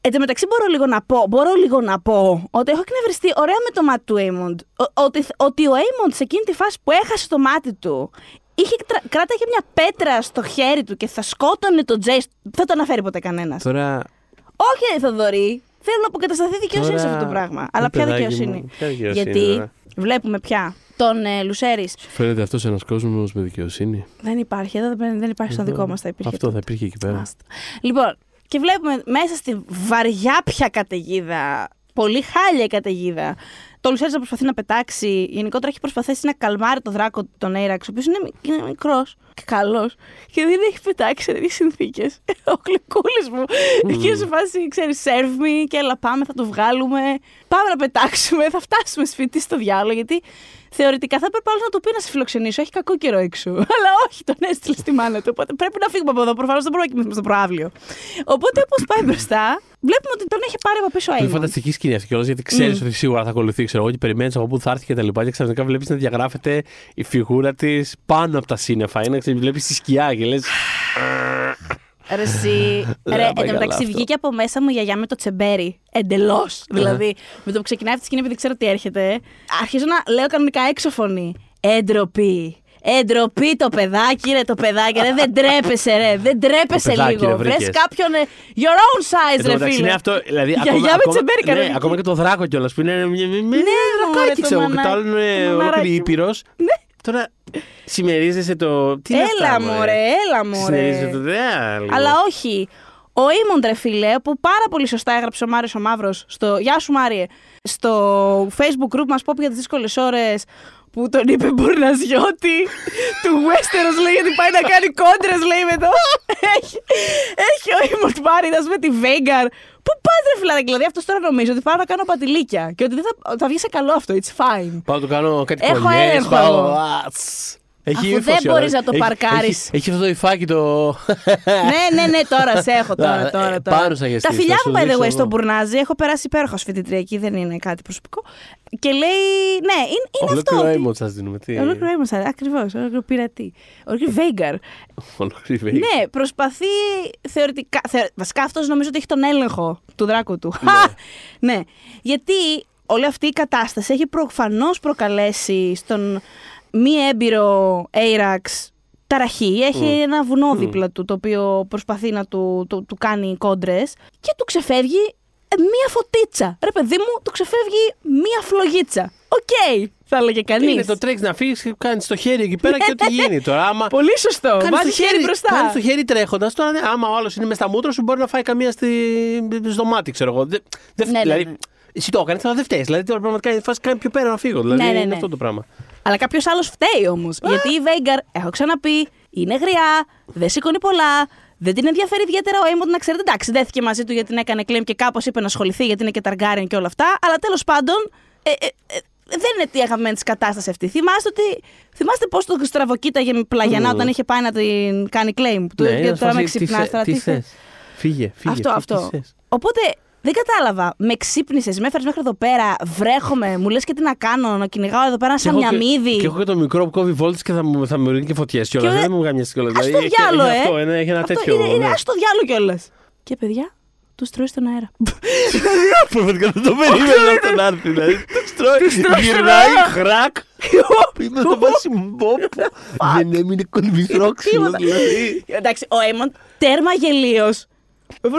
Εν τω μεταξύ μπορώ λίγο να πω, μπορώ λίγο να πω ότι έχω εκνευριστεί ωραία με το μάτι του Έιμοντ. Ότι, ότι ο Έιμοντ σε εκείνη τη φάση που έχασε το μάτι του είχε, τρα- κράταγε μια πέτρα στο χέρι του και θα σκότωνε τον Τζέις. Δεν θα το αναφέρει ποτέ κανένας. Τώρα. Όχι, ρε Θοδωρή. Θέλω να αποκατασταθεί δικαιοσύνη σε Τώρα, αυτό το πράγμα. ρε Αλλά ποια παιδάκι δικαιοσύνη; μου, ποια δικαιοσύνη, Γιατί τώρα. βλέπουμε πια τον ε, Λουσέρης. Φαίνεται αυτός ένας κόσμος με δικαιοσύνη; Δεν υπάρχει, εδώ δεν δεν υπάρχει στο δικό μας. Θα υπήρχε. Αυτό θα υπήρχε εκεί πέρα. Άστα. Λοιπόν, και βλέπουμε μέσα στη βαριά πια καταιγίδα, πολύ χάλια η καταιγίδα, το Λουσέρι να προσπαθεί να πετάξει. Γενικότερα έχει προσπαθήσει να καλμάρει το δράκο τον Έιραξ, ο οποίος είναι, μι- είναι μικρός και καλός και δεν έχει πετάξει σε τέτοιε συνθήκες. Ο γλυκούλης μου. Εκεί σε φάση, ξέρεις, serve me και έλα πάμε, θα το βγάλουμε. Πάμε να πετάξουμε, θα φτάσουμε σπίτι στο διάλογο. Γιατί θεωρητικά θα έπρεπε άλλος να του πει να σε φιλοξενήσω. Έχει κακό καιρό έξω. Αλλά όχι, τον έστειλε στη μάνα του. Οπότε πρέπει να φύγουμε από εδώ. Προφανώς δεν μπορούμε να κοιμηθούμε στο προάβλιο. Οπότε όπως πάει μπροστά, βλέπουμε ότι τον έχει πάρει από πίσω ο Είναι Έιμον. φανταστικής σκηνή αυτή κιόλας γιατί ξέρεις ότι σίγουρα θα ακολουθεί, ξέρω εγώ, και περιμένεις από πού θα έρθει και τα λοιπά. Και ξαφνικά βλέπεις να διαγράφεται η φιγούρα της πάνω από τα σύννεφα. Είναι, ξέρεις, βλέπεις τη σκιά και λες. Ρε, εσύ. Δεν Ρε, θα εν πάει τω καλά μεταξύ αυτό. βγήκε από μέσα μου η γιαγιά με το τσεμπέρι. Εντελώς. Δηλαδή, με το που ξεκινάει αυτή τη σκηνή, επειδή ξέρω τι έρχεται, αρχίζω να λέω κανονικά έξω φωνή. Εντροπή. Εντροπή το παιδάκι, ρε το παιδάκι. Ρε, δεν τρέπεσαι, ρε. Δεν τρέπεσαι παιδάκι, λίγο. ρε, Βρες βρήκες. κάποιον. ε, Your own size, ρε φίλε. είναι αυτό. Δηλαδή, Γιαγιά ακόμα, με ακόμα, τσεμπέρι ναι, κανονική. ακόμα και το δράκο κιόλας που είναι. Με, με, με, Ναι, μωρέ, δρακάκι, το ξέρω εγώ, και μανα- το άλλο είναι το μαναράκι ολόκληρη μου. ήπειρος. Ναι. Τώρα συμμερίζεσαι το. Τι είναι Έλα, αυτά, μωρέ, έλα, μωρέ. Συμμερίζεσαι το. δε, λίγο. Αλλά όχι. Ο Ήμοντ, ρε φίλε, που πάρα πολύ σωστά έγραψε ο Μάριος ο Μαύρος στο. Γεια σου, Μάριε. Στο Facebook group μας Pop για τις δύσκολες ώρες που τον είπε Μπουρναζιώτη του Westeros λέει γιατί πάει να κάνει κόντρες, λέει με το. έχει, έχει ο Ήμοντ Μάριδα με τη Βέγκαρ. Πού πας, ρε φιλαράκι, δηλαδή αυτός τώρα νομίζω ότι πάω να κάνω πατηλίκια και ότι δεν θα, θα βγει σε καλό αυτό. It's fine. Πάω να του κάνω κάτι Έχω κολλιές, έλεγχο πάω, εγώ. α, τς. Έχει Αφού ύφος δεν η ώρα. μπορείς να το Έχει- παρκάρεις. Έχει, έχει αυτό το υφάκι το. ναι, ναι, ναι, τώρα σε έχω. Τώρα, Ε, τώρα, ε, τώρα. πάνω σαν γεστής, Τα φιλιά θα σου μου, by the δείξω way, εγώ. στον Μπουρνάζι. Έχω περάσει υπέροχα ως φοιτητρία εκεί, δεν είναι κάτι προσωπικό. Και λέει, ναι, είναι, είναι αυτό. Ολόκληρο ότι- έμον σας δίνουμε. Τι; Ολόκληρο έμοσα, ακριβώς. Ολόκληρο πειρατή. Ολόκληρο Βέγκαρ. Ολόκληρο έμον. ναι, προσπαθεί θεωρητικά. Θεω, βασικά αυτός νομίζω ότι έχει τον έλεγχο του δράκου του. Χα! ναι. Γιατί όλη αυτή η κατάσταση έχει προφανώς προκαλέσει στον μη έμπειρο Airax ταραχή. Έχει ένα βουνό δίπλα του το οποίο προσπαθεί να του, του, του κάνει κόντρες και του ξεφεύγει ε, μία φωτίτσα. Ρε παιδί μου, του ξεφεύγει μία φλογίτσα. Οκ, θα έλεγε κανείς. Είναι το τρέξεις να φύγεις και κάνεις το χέρι εκεί πέρα και ό,τι γίνει τώρα. Άμα Πολύ σωστό. κάνεις Βάζεις το χέρι μπροστά. Κάνεις το χέρι τρέχοντας. Τώρα, ναι, άμα ο άλλος είναι μες στα μούτρα σου, μπορεί να φάει καμία στη... στο μάτι, ξέρω εγώ. Δεν, δεν, Ναι, ναι, δηλαδή, ναι. Εσύ το έκανε, αλλά δεν φταίεις. Δηλαδή τώρα πραγματικά η φάση κάνει πιο πέρα να φύγω. Δηλαδή Ναι, ναι, είναι ναι. αυτό το πράγμα. Αλλά κάποιος άλλος φταίει όμως. Γιατί η Βέγκαρ, έχω ξαναπεί, είναι γριά, δεν σηκώνει πολλά, δεν την ενδιαφέρει ιδιαίτερα ο Έιμοντ να ξέρετε. Εντάξει, δέθηκε μαζί του γιατί την έκανε claim και κάπως είπε να ασχοληθεί γιατί είναι και ταργκάριν και όλα αυτά. Αλλά τέλος πάντων, ε, ε, ε, δεν είναι τη αγαπημένη της κατάσταση αυτή. Θυμάστε ότι. Θυμάστε πώς το στραβοκοίταγε με πλαγιανά Μμμ. όταν είχε πάει να την κάνει claim. Του Ναι, γιατί είναι τώρα με φάση, τι ξυπνά θε- τώρα. Τι τι θες. θες. Φύγε, φύγε. Αυτό, τι- αυτό. τι θες. Οπότε δεν κατάλαβα. Με ξύπνησες, με έφερες μέχρι εδώ πέρα, βρέχομαι, μου λες και τι να κάνω, να κυνηγάω εδώ πέρα Και σαν έχω μια και- μύδι. Και έχω και το μικρό που κόβει βόλτες και θα μου, θα μου ρίχνει και φωτιές κιόλας. Και Δεν μου κάνει κιόλα. Ας το διάλο, ε. Αυτό, είναι, έχει ένα Αυτό τέτοιο. Είναι, είναι ναι. ας το διάλογο κιόλας. Και παιδιά, τους τρώει στον αέρα. Πραγματικά δεν το περίμενα αυτό να έρθει. Δηλαδή, τους τρώει, γυρνάει, χρακ. Είναι το βάση μποπ. Δεν έμεινε κολυμπηθρόξυλο. Τίποτα. Δηλαδή. Εντάξει, ο Έιμον τέρμα γελίος. Δεν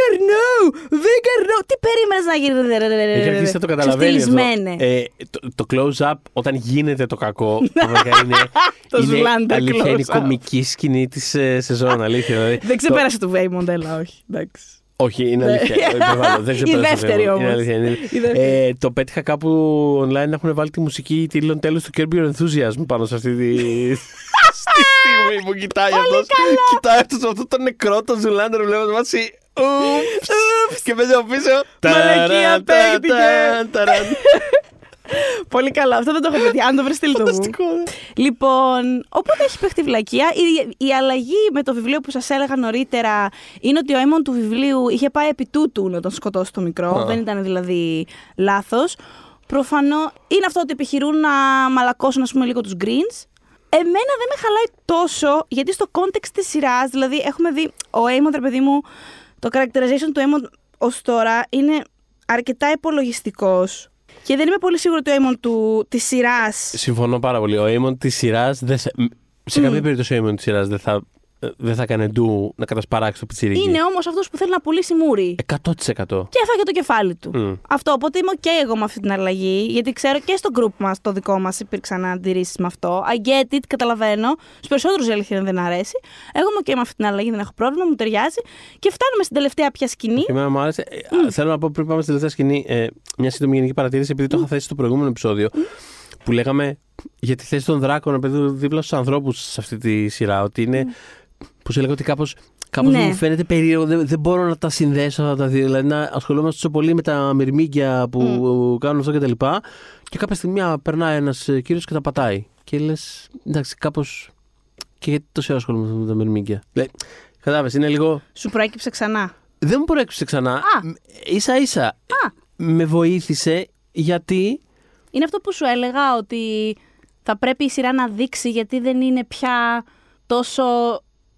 καρνώ! Δεν καρνώ! Τι περίμενες να γίνει. Έχει αρχίσει να το καταλαβαίνεις. αυτό. Ξεφτυλισμένε. Ε, το, το close-up όταν γίνεται το κακό. πραγματικά είναι, Το είναι ζουλάντε αλήθεια, είναι η close-up. κομική σκηνή της σεζόν. Αλήθεια. Δηλαδή, Δεν ξεπέρασε το Βέι Μοντέλα, όχι. Εντάξει. Το, όχι, είναι Ναι. αλήθεια. ε, υπερβάλλω, δεν Η ξεπέρασε το δεύτερη θέμα. όμως. Είναι αλήθεια, είναι- Η δεύτερη. Ε, το πέτυχα κάπου online να έχουν βάλει τη μουσική τίτλων τέλος του Curb Your Enthusiasm πάνω σε αυτή τη. Στη στιγμή που κοιτάει αυτός. Κοιτάει αυτός αυτό το νεκρό, το Ζουλάντερ, βλέπω βάση. Ούψ! Και παίζει από πίσω. Μαλακία, Ταραν, παίχτηκε. ταραν, ταραν. Πολύ καλό. Αυτό δεν το έχω πετύχει. Αν το βρεις, στείλ το μου. Φανταστικό, ναι. Λοιπόν, οπότε έχει παιχτεί βλακεία. Η, η αλλαγή με το βιβλίο που σας έλεγα νωρίτερα είναι ότι ο αίμον του βιβλίου είχε πάει επί τούτου να τον σκοτώσει το μικρό. Α. Δεν ήταν δηλαδή λάθος. Προφανώ είναι αυτό ότι επιχειρούν να μαλακώσουν, ας πούμε, λίγο τους Greens. Εμένα δεν με χαλάει τόσο, γιατί στο context της σειράς, δηλαδή έχουμε δει ο Aemon, ρε παιδί μου, το characterization του Aemon ως τώρα είναι αρκετά υπολογιστικός. Και δεν είμαι πολύ σίγουρη ότι ο Aemon του, της σειράς Συμφωνώ πάρα πολύ. Ο Aemon της σειράς. Σε καμία περίπτωση ο Aemon της σειράς δεν θα, δεν θα κάνει ντου να κατασπαράξει το πιτσιρίκι. είναι όμως αυτός που θέλει να πουλήσει μούρι. 100%. Και έφαγε το κεφάλι του. Μμ. Αυτό, οπότε είμαι ok εγώ με αυτή την αλλαγή, γιατί ξέρω και στο group μας, το δικό μας, υπήρξαν αντιρρήσεις με αυτό. I get it, καταλαβαίνω. Στους περισσότερους η αλήθεια είναι δεν αρέσει. Εγώ είμαι ok με αυτή την αλλαγή, δεν έχω πρόβλημα, μου ταιριάζει. Και φτάνουμε στην τελευταία πια σκηνή. Και εμένα μου άρεσε. Ε, Θέλω να πω πριν πάμε στη τελευταία σκηνή ε, μια σύντομη γενική παρατήρηση, επειδή το είχα θέσει στο προηγούμενο επεισόδιο, που λέγαμε για τη θέση των δράκων, επειδή δίπλα στους ανθρώπους σε αυτή τη σειρά, ότι είναι. Που σου έλεγα ότι κάπως. Κάπως Ναι. μου φαίνεται περίεργο, δεν, δεν μπορώ να τα συνδέσω αυτά τα δύο. Δηλαδή να ασχολούμαστε τόσο πολύ με τα μυρμήγκια που κάνουν αυτό και τα λοιπά. Και κάποια στιγμή α, περνάει ένας κύριος και τα πατάει. Και λες, εντάξει, κάπως. Και γιατί τόση ώρα ασχολούμαι με τα μυρμήγκια. Δηλαδή, Κατάλαβες, είναι λίγο. Σου προέκυψε ξανά. Δεν μου προέκυψε ξανά. σα ίσα Α. με βοήθησε γιατί. Είναι αυτό που σου έλεγα ότι θα πρέπει η σειρά να δείξει γιατί δεν είναι πια τόσο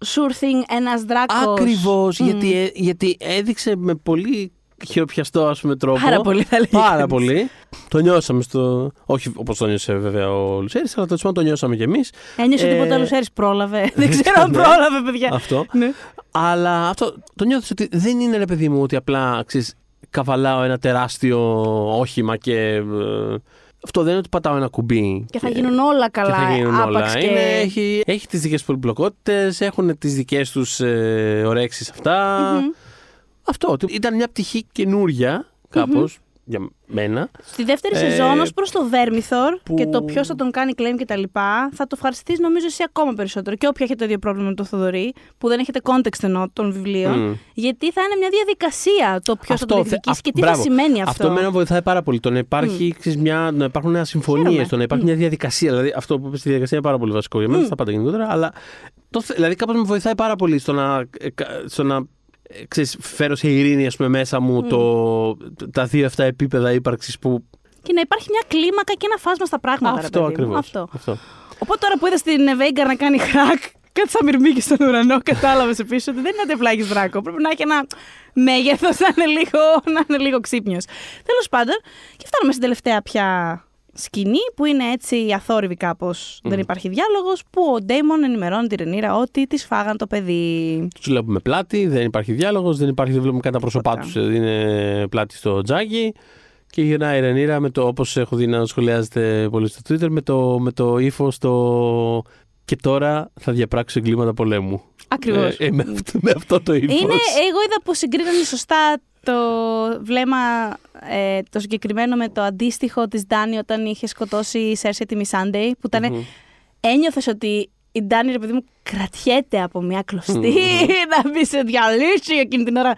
sure thing ένας δράκος. Ακριβώς, Μμ. γιατί, ε, γιατί έδειξε με πολύ χειροπιαστό ας πούμε τρόπο. Πάρα πολύ θα λέγεις Πάρα κανείς. πολύ. Το νιώσαμε στο. Όχι όπως το νιώσε βέβαια ο Λουσέρης, αλλά το πάντων το νιώσαμε κι εμείς. Ένιωσε Ε, τίποτα άλλο, Σέρις πρόλαβε. δεν ξέρω αν ναι. πρόλαβε, παιδιά. Αυτό. Ναι. Αλλά αυτό το νιώθω ότι δεν είναι ρε παιδί μου ότι απλά ξέρεις, καβαλάω ένα τεράστιο όχημα και. ε, αυτό δεν είναι ότι πατάω ένα κουμπί. Και θα γίνουν όλα καλά. και θα γίνουν άπαξ όλα. Και... Είναι, έχει, έχει τις δικές πολυπλοκότητες, έχουν τις δικές τους ε, ορέξεις αυτά. Μμμ. Αυτό, ότι ήταν μια πτυχή καινούρια κάπως για μένα. Στη δεύτερη Ε, σεζόν, ως προς το Βέρμιθορ που- και το ποιος θα τον κάνει claim και τα λοιπά, θα το ευχαριστείς νομίζω εσύ ακόμα περισσότερο. Και όποια έχετε το ίδιο πρόβλημα με τον Θοδωρή, που δεν έχετε context εννοώ των βιβλίων, Μμ. γιατί θα είναι μια διαδικασία το ποιος θα τον θε- διεκδικήσει αυ- και τι μπράβο. θα σημαίνει αυτό. Αυτό εμένα βοηθάει πάρα πολύ. Το να, υπάρχει, ξέρεις, μια, να υπάρχουν συμφωνίε, Χαίρομαι. το να υπάρχει μια διαδικασία. Δηλαδή, αυτό που είπες στη διαδικασία είναι πάρα πολύ βασικό για μένα, στα πάντα γενικότερα. Αλλά το, θε- δηλαδή, κάπως με βοηθάει πάρα πολύ στο να, ε, κα- στο να ε, ξέρεις, φέρω σε ειρήνη ας πούμε, μέσα μου το, τα δύο αυτά επίπεδα ύπαρξης που. Και να υπάρχει μια κλίμακα και ένα φάσμα στα πράγματα. ρε αυτό παιδί μου. ακριβώς. Αυτό. Αυτό. Οπότε τώρα που είδα στην Βέγγαρ να κάνει hack, κάτι σαν μυρμήγκι στον ουρανό, κατάλαβες επίσης ότι δεν είναι ότι απλά έχεις δράκο. Πρέπει να έχει ένα μέγεθος να είναι λίγο, να είναι λίγο ξύπνιος. Τέλος πάντων, και φτάνουμε στην τελευταία πια σκηνή που είναι έτσι αθόρυβη κάπως. Δεν υπάρχει διάλογος. Που ο Ντέιμον ενημερώνει τη Ρενίρα ότι της φάγαν το παιδί. Τους βλέπουμε πλάτη, δεν υπάρχει διάλογος, δεν υπάρχει, δεν βλέπουμε καν τα πρόσωπά Τίποτα. τους. Είναι πλάτη στο τζάκι. Και γυρνάει η Ρενίρα με το, όπως έχω δει να σχολιάζεται πολύ στο Twitter, με το, με το ύφο το «Και τώρα θα διαπράξω εγκλήματα πολέμου». Ακριβώς. Ε, ε, με, αυτό, με αυτό το ύφος. Είναι, εγώ είδα πως συγκρίνανε σωστά το βλέμμα ε, το συγκεκριμένο με το αντίστοιχο της Ντάνη όταν είχε σκοτώσει η Σέρσια τη Μισάντεϊ που ήταν Μμμ. ένιωθες ότι η Ντάνη ρε παιδί μου κρατιέται από μια κλωστή να μπει σε διαλύσει εκείνη την ώρα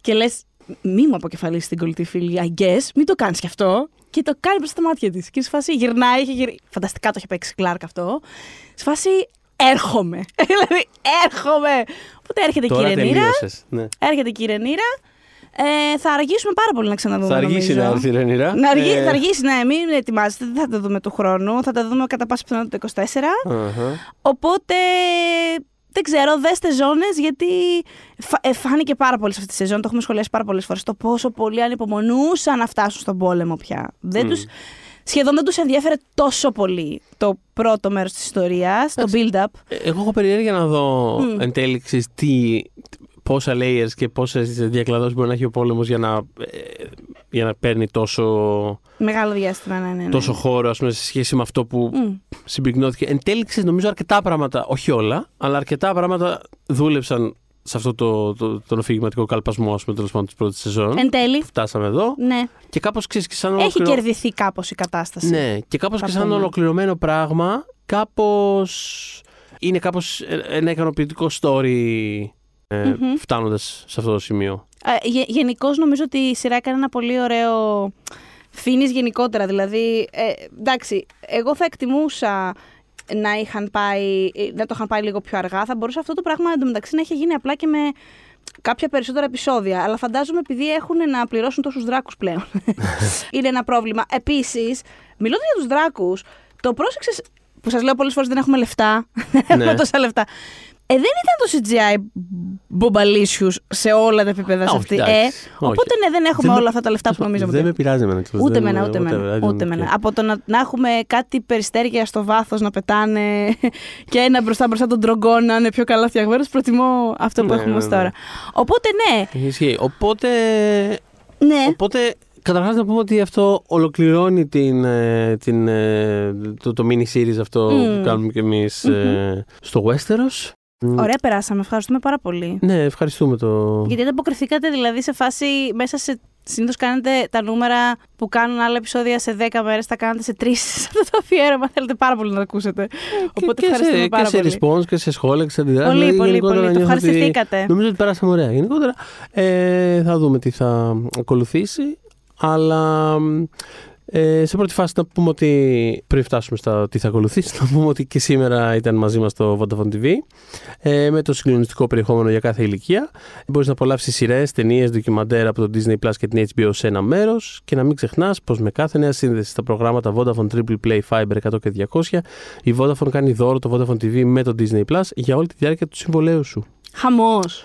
και λες μη μου αποκεφαλίσεις την κολλητή φίλη I guess, μην το κάνεις κι αυτό και το κάνει προς τα μάτια της και σε φάση γυρνάει, είχε γυρ... φανταστικά το είχε παίξει Κλάρκ αυτό σε φάση έρχομαι δηλαδή έρχομαι οπότε έρχεται Τώρα η Ρενίρα τελείωσες. Ναι. Έρχεται η Ρενίρα. Ε, θα αργήσουμε πάρα πολύ να ξαναδούμε. Θα αργήσει νομίζω. να έρθει η Ρενίρα. Να αργεί, Ε, Θα αργήσει, ναι, μην ετοιμάζετε. Δεν θα τα δούμε του χρόνου. Θα τα δούμε κατά πάσα πιθανότητα το 24. αχα. Οπότε δεν ξέρω, δέστε ζώνες γιατί φα- ε, φάνηκε πάρα πολύ σε αυτή τη σεζόν. Το έχουμε σχολιάσει πάρα πολλές φορές. Το πόσο πολλοί ανυπομονούσαν να φτάσουν στον πόλεμο πια. Δεν τους, σχεδόν δεν τους ενδιαφέρε τόσο πολύ το πρώτο μέρος της ιστορίας, το build-up. Ε, Εγώ έχω περιέργεια να δω εν τέλει ξέρεις, τι, πόσα layers και πόσες διακλαδώσεις μπορεί να έχει ο πόλεμος για, να, ε, για να παίρνει τόσο, Μεγάλο διάστημα, ναι, ναι. ναι. τόσο χώρο ας πούμε, σε σχέση με αυτό που Μμ. συμπυκνώθηκε. Εν τέλει, ξέρεις, νομίζω αρκετά πράγματα, όχι όλα, αλλά αρκετά πράγματα δούλεψαν σε αυτό το, το, τον αφηγηματικό καλπασμό, ας πούμε, τέλος πάντων της πρώτης σεζόν. Εν τέλει, Φτάσαμε εδώ. ναι. Και κάπως ξέρεις και σαν Έχει ολοκληρω- κερδιθεί κάπως η κατάσταση. Ναι, και κάπως Θα και σαν πούμε. ολοκληρωμένο πράγμα, κάπως. Είναι κάπως ένα ικανοποιητικό story ε, Μμμ. φτάνοντας σε αυτό το σημείο. Ε, Γενικώς νομίζω ότι η σειρά έκανε ένα πολύ ωραίο φίνις γενικότερα. Δηλαδή, ε, εντάξει, εγώ θα εκτιμούσα να, είχαν πάει, ε, να το είχαν πάει λίγο πιο αργά. Θα μπορούσε αυτό το πράγμα εντωμεταξύ να είχε γίνει απλά και με κάποια περισσότερα επεισόδια. Αλλά φαντάζομαι επειδή έχουν να πληρώσουν τόσους δράκους πλέον. είναι ένα πρόβλημα. Επίσης, μιλώντας για τους δράκους, το πρόσεξες. Που σας λέω πολλές φορές δεν έχουμε λεφτά. Δεν έχουμε Ναι. τόσα λεφτά. Ε, δεν ήταν το CGI μπομπαλίσιους σε όλα τα επίπεδα σε Α, αυτή. όχι, Ε, εντάξει, όχι. οπότε ναι, δεν έχουμε Δεν με- όλα αυτά τα λεφτά που νομίζαμε. Δεν ότι- με πειράζει εμένα. ξέρεις, Ούτε δεν μένα, με- ούτε μένα. whatever, I don't Ούτε μένα. care. Από το να, να έχουμε κάτι περιστέρια στο βάθος να πετάνε και ένα μπροστά μπροστά τον τρογκό να είναι πιο καλά φτιαγμένος, προτιμώ αυτό που Ναι, έχουμε ναι, ως ναι. τώρα. Οπότε ναι, Ισχύει. Οπότε, ναι. οπότε καταρχάς να πούμε ότι αυτό ολοκληρώνει την, ε, την, ε, το, το mini series αυτό Μμμ. που κάνουμε κι εμείς ε, στο Westeros. Μ, Ωραία, περάσαμε. Ευχαριστούμε πάρα πολύ. Ναι, ευχαριστούμε το... Γιατί ανταποκριθήκατε δηλαδή σε φάση μέσα σε. Συνήθως κάνετε τα νούμερα που κάνουν άλλα επεισόδια σε 10 μέρες, τα κάνετε σε 3 σε αυτό το αφιέρωμα. Θέλετε πάρα πολύ να το ακούσετε. Οπότε και ευχαριστούμε σε, πάρα και σε πολύ. response και σε σχόλια και σε αντιδράσεις. Πολύ, Δηλαδή, πολύ, γενικότερα πολύ. Το νιώθω ότι- ευχαριστηθήκατε. Νομίζω ότι περάσαμε ωραία. Γενικότερα ε, θα δούμε τι θα ακολουθήσει. Αλλά ε, σε πρώτη φάση να πούμε ότι πριν φτάσουμε στα τι θα ακολουθήσει, να πούμε ότι και σήμερα ήταν μαζί μας το Vodafone TV ε, με το συγκλονιστικό περιεχόμενο για κάθε ηλικία. Μπορείς να απολαύσεις σειρές, ταινίες, ντοκιμαντέρ από το Disney Plus και την HBO σε ένα μέρος και να μην ξεχνάς πως με κάθε νέα σύνδεση στα προγράμματα Vodafone Triple Play Fiber 100 και 200 η Vodafone κάνει δώρο το Vodafone TV με το Disney Plus για όλη τη διάρκεια του συμβολέου σου. Χαμός.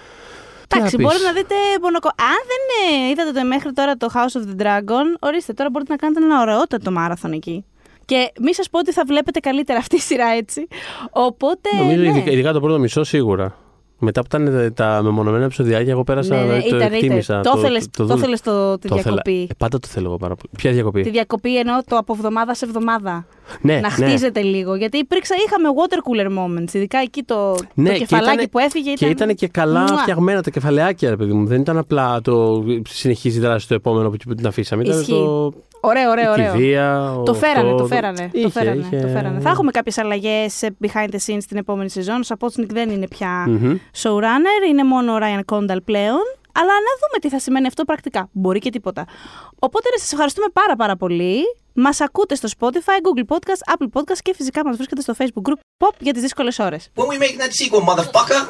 Εντάξει, να μπορεί πεις; να δείτε μονοκο... Αν δεν ε, είδατε το μέχρι τώρα το House of the Dragon, ορίστε, τώρα μπορείτε να κάνετε ένα ωραιότατο μάραθον εκεί. Και μη σας πω ότι θα βλέπετε καλύτερα αυτή η σειρά έτσι. Οπότε. Νομίζω ναι. ειδικά, ειδικά το πρώτο μισό σίγουρα. Μετά που ήταν τα, τα μεμονωμένα επεισοδιάκια, εγώ πέρασα. Ναι, ναι, δηλαδή, το ήταν, εκτίμησα. ήταν. Το ήθελες- το δούλε- ήθελες το- τη το ήθελα. διακοπή; Ε, πάντα το θέλω εγώ πάρα πολύ. Ποια διακοπή; Τη διακοπή εννοώ το από εβδομάδα σε εβδομάδα. ναι, να ναι. χτίζετε λίγο. Γιατί υπήρξα, είχαμε water cooler moments. Ειδικά εκεί το, Ναι, το και κεφαλάκι ήτανε- που έφυγε Και ήταν. ήταν και καλά Μουα. φτιαγμένα τα κεφαλαιάκια, ρε παιδί μου. Δεν ήταν απλά το συνεχίζει η δράση στο επόμενο που που την αφήσαμε. Ήταν Ισχύει. το. Ωραίο, ωραίο, η ωραίο. κηδεία, ο Το φέρανε, αυτό, το φέρανε. Είχε, το φέρανε, είχε- το φέρανε. Θα έχουμε κάποιες αλλαγές behind the scenes την επόμενη σεζόν. Ο Σαπότσνικ δεν είναι πια Μμμ. showrunner, είναι μόνο ο Ryan Condal πλέον. Αλλά να δούμε τι θα σημαίνει αυτό πρακτικά. Μπορεί και τίποτα. Οπότε σας ευχαριστούμε πάρα πάρα πολύ. Μας ακούτε στο Spotify, Google Podcast, Apple Podcast και φυσικά μας βρίσκεται στο Facebook group Pop για τις δύσκολες ώρες. When we making that sequel, motherfucker?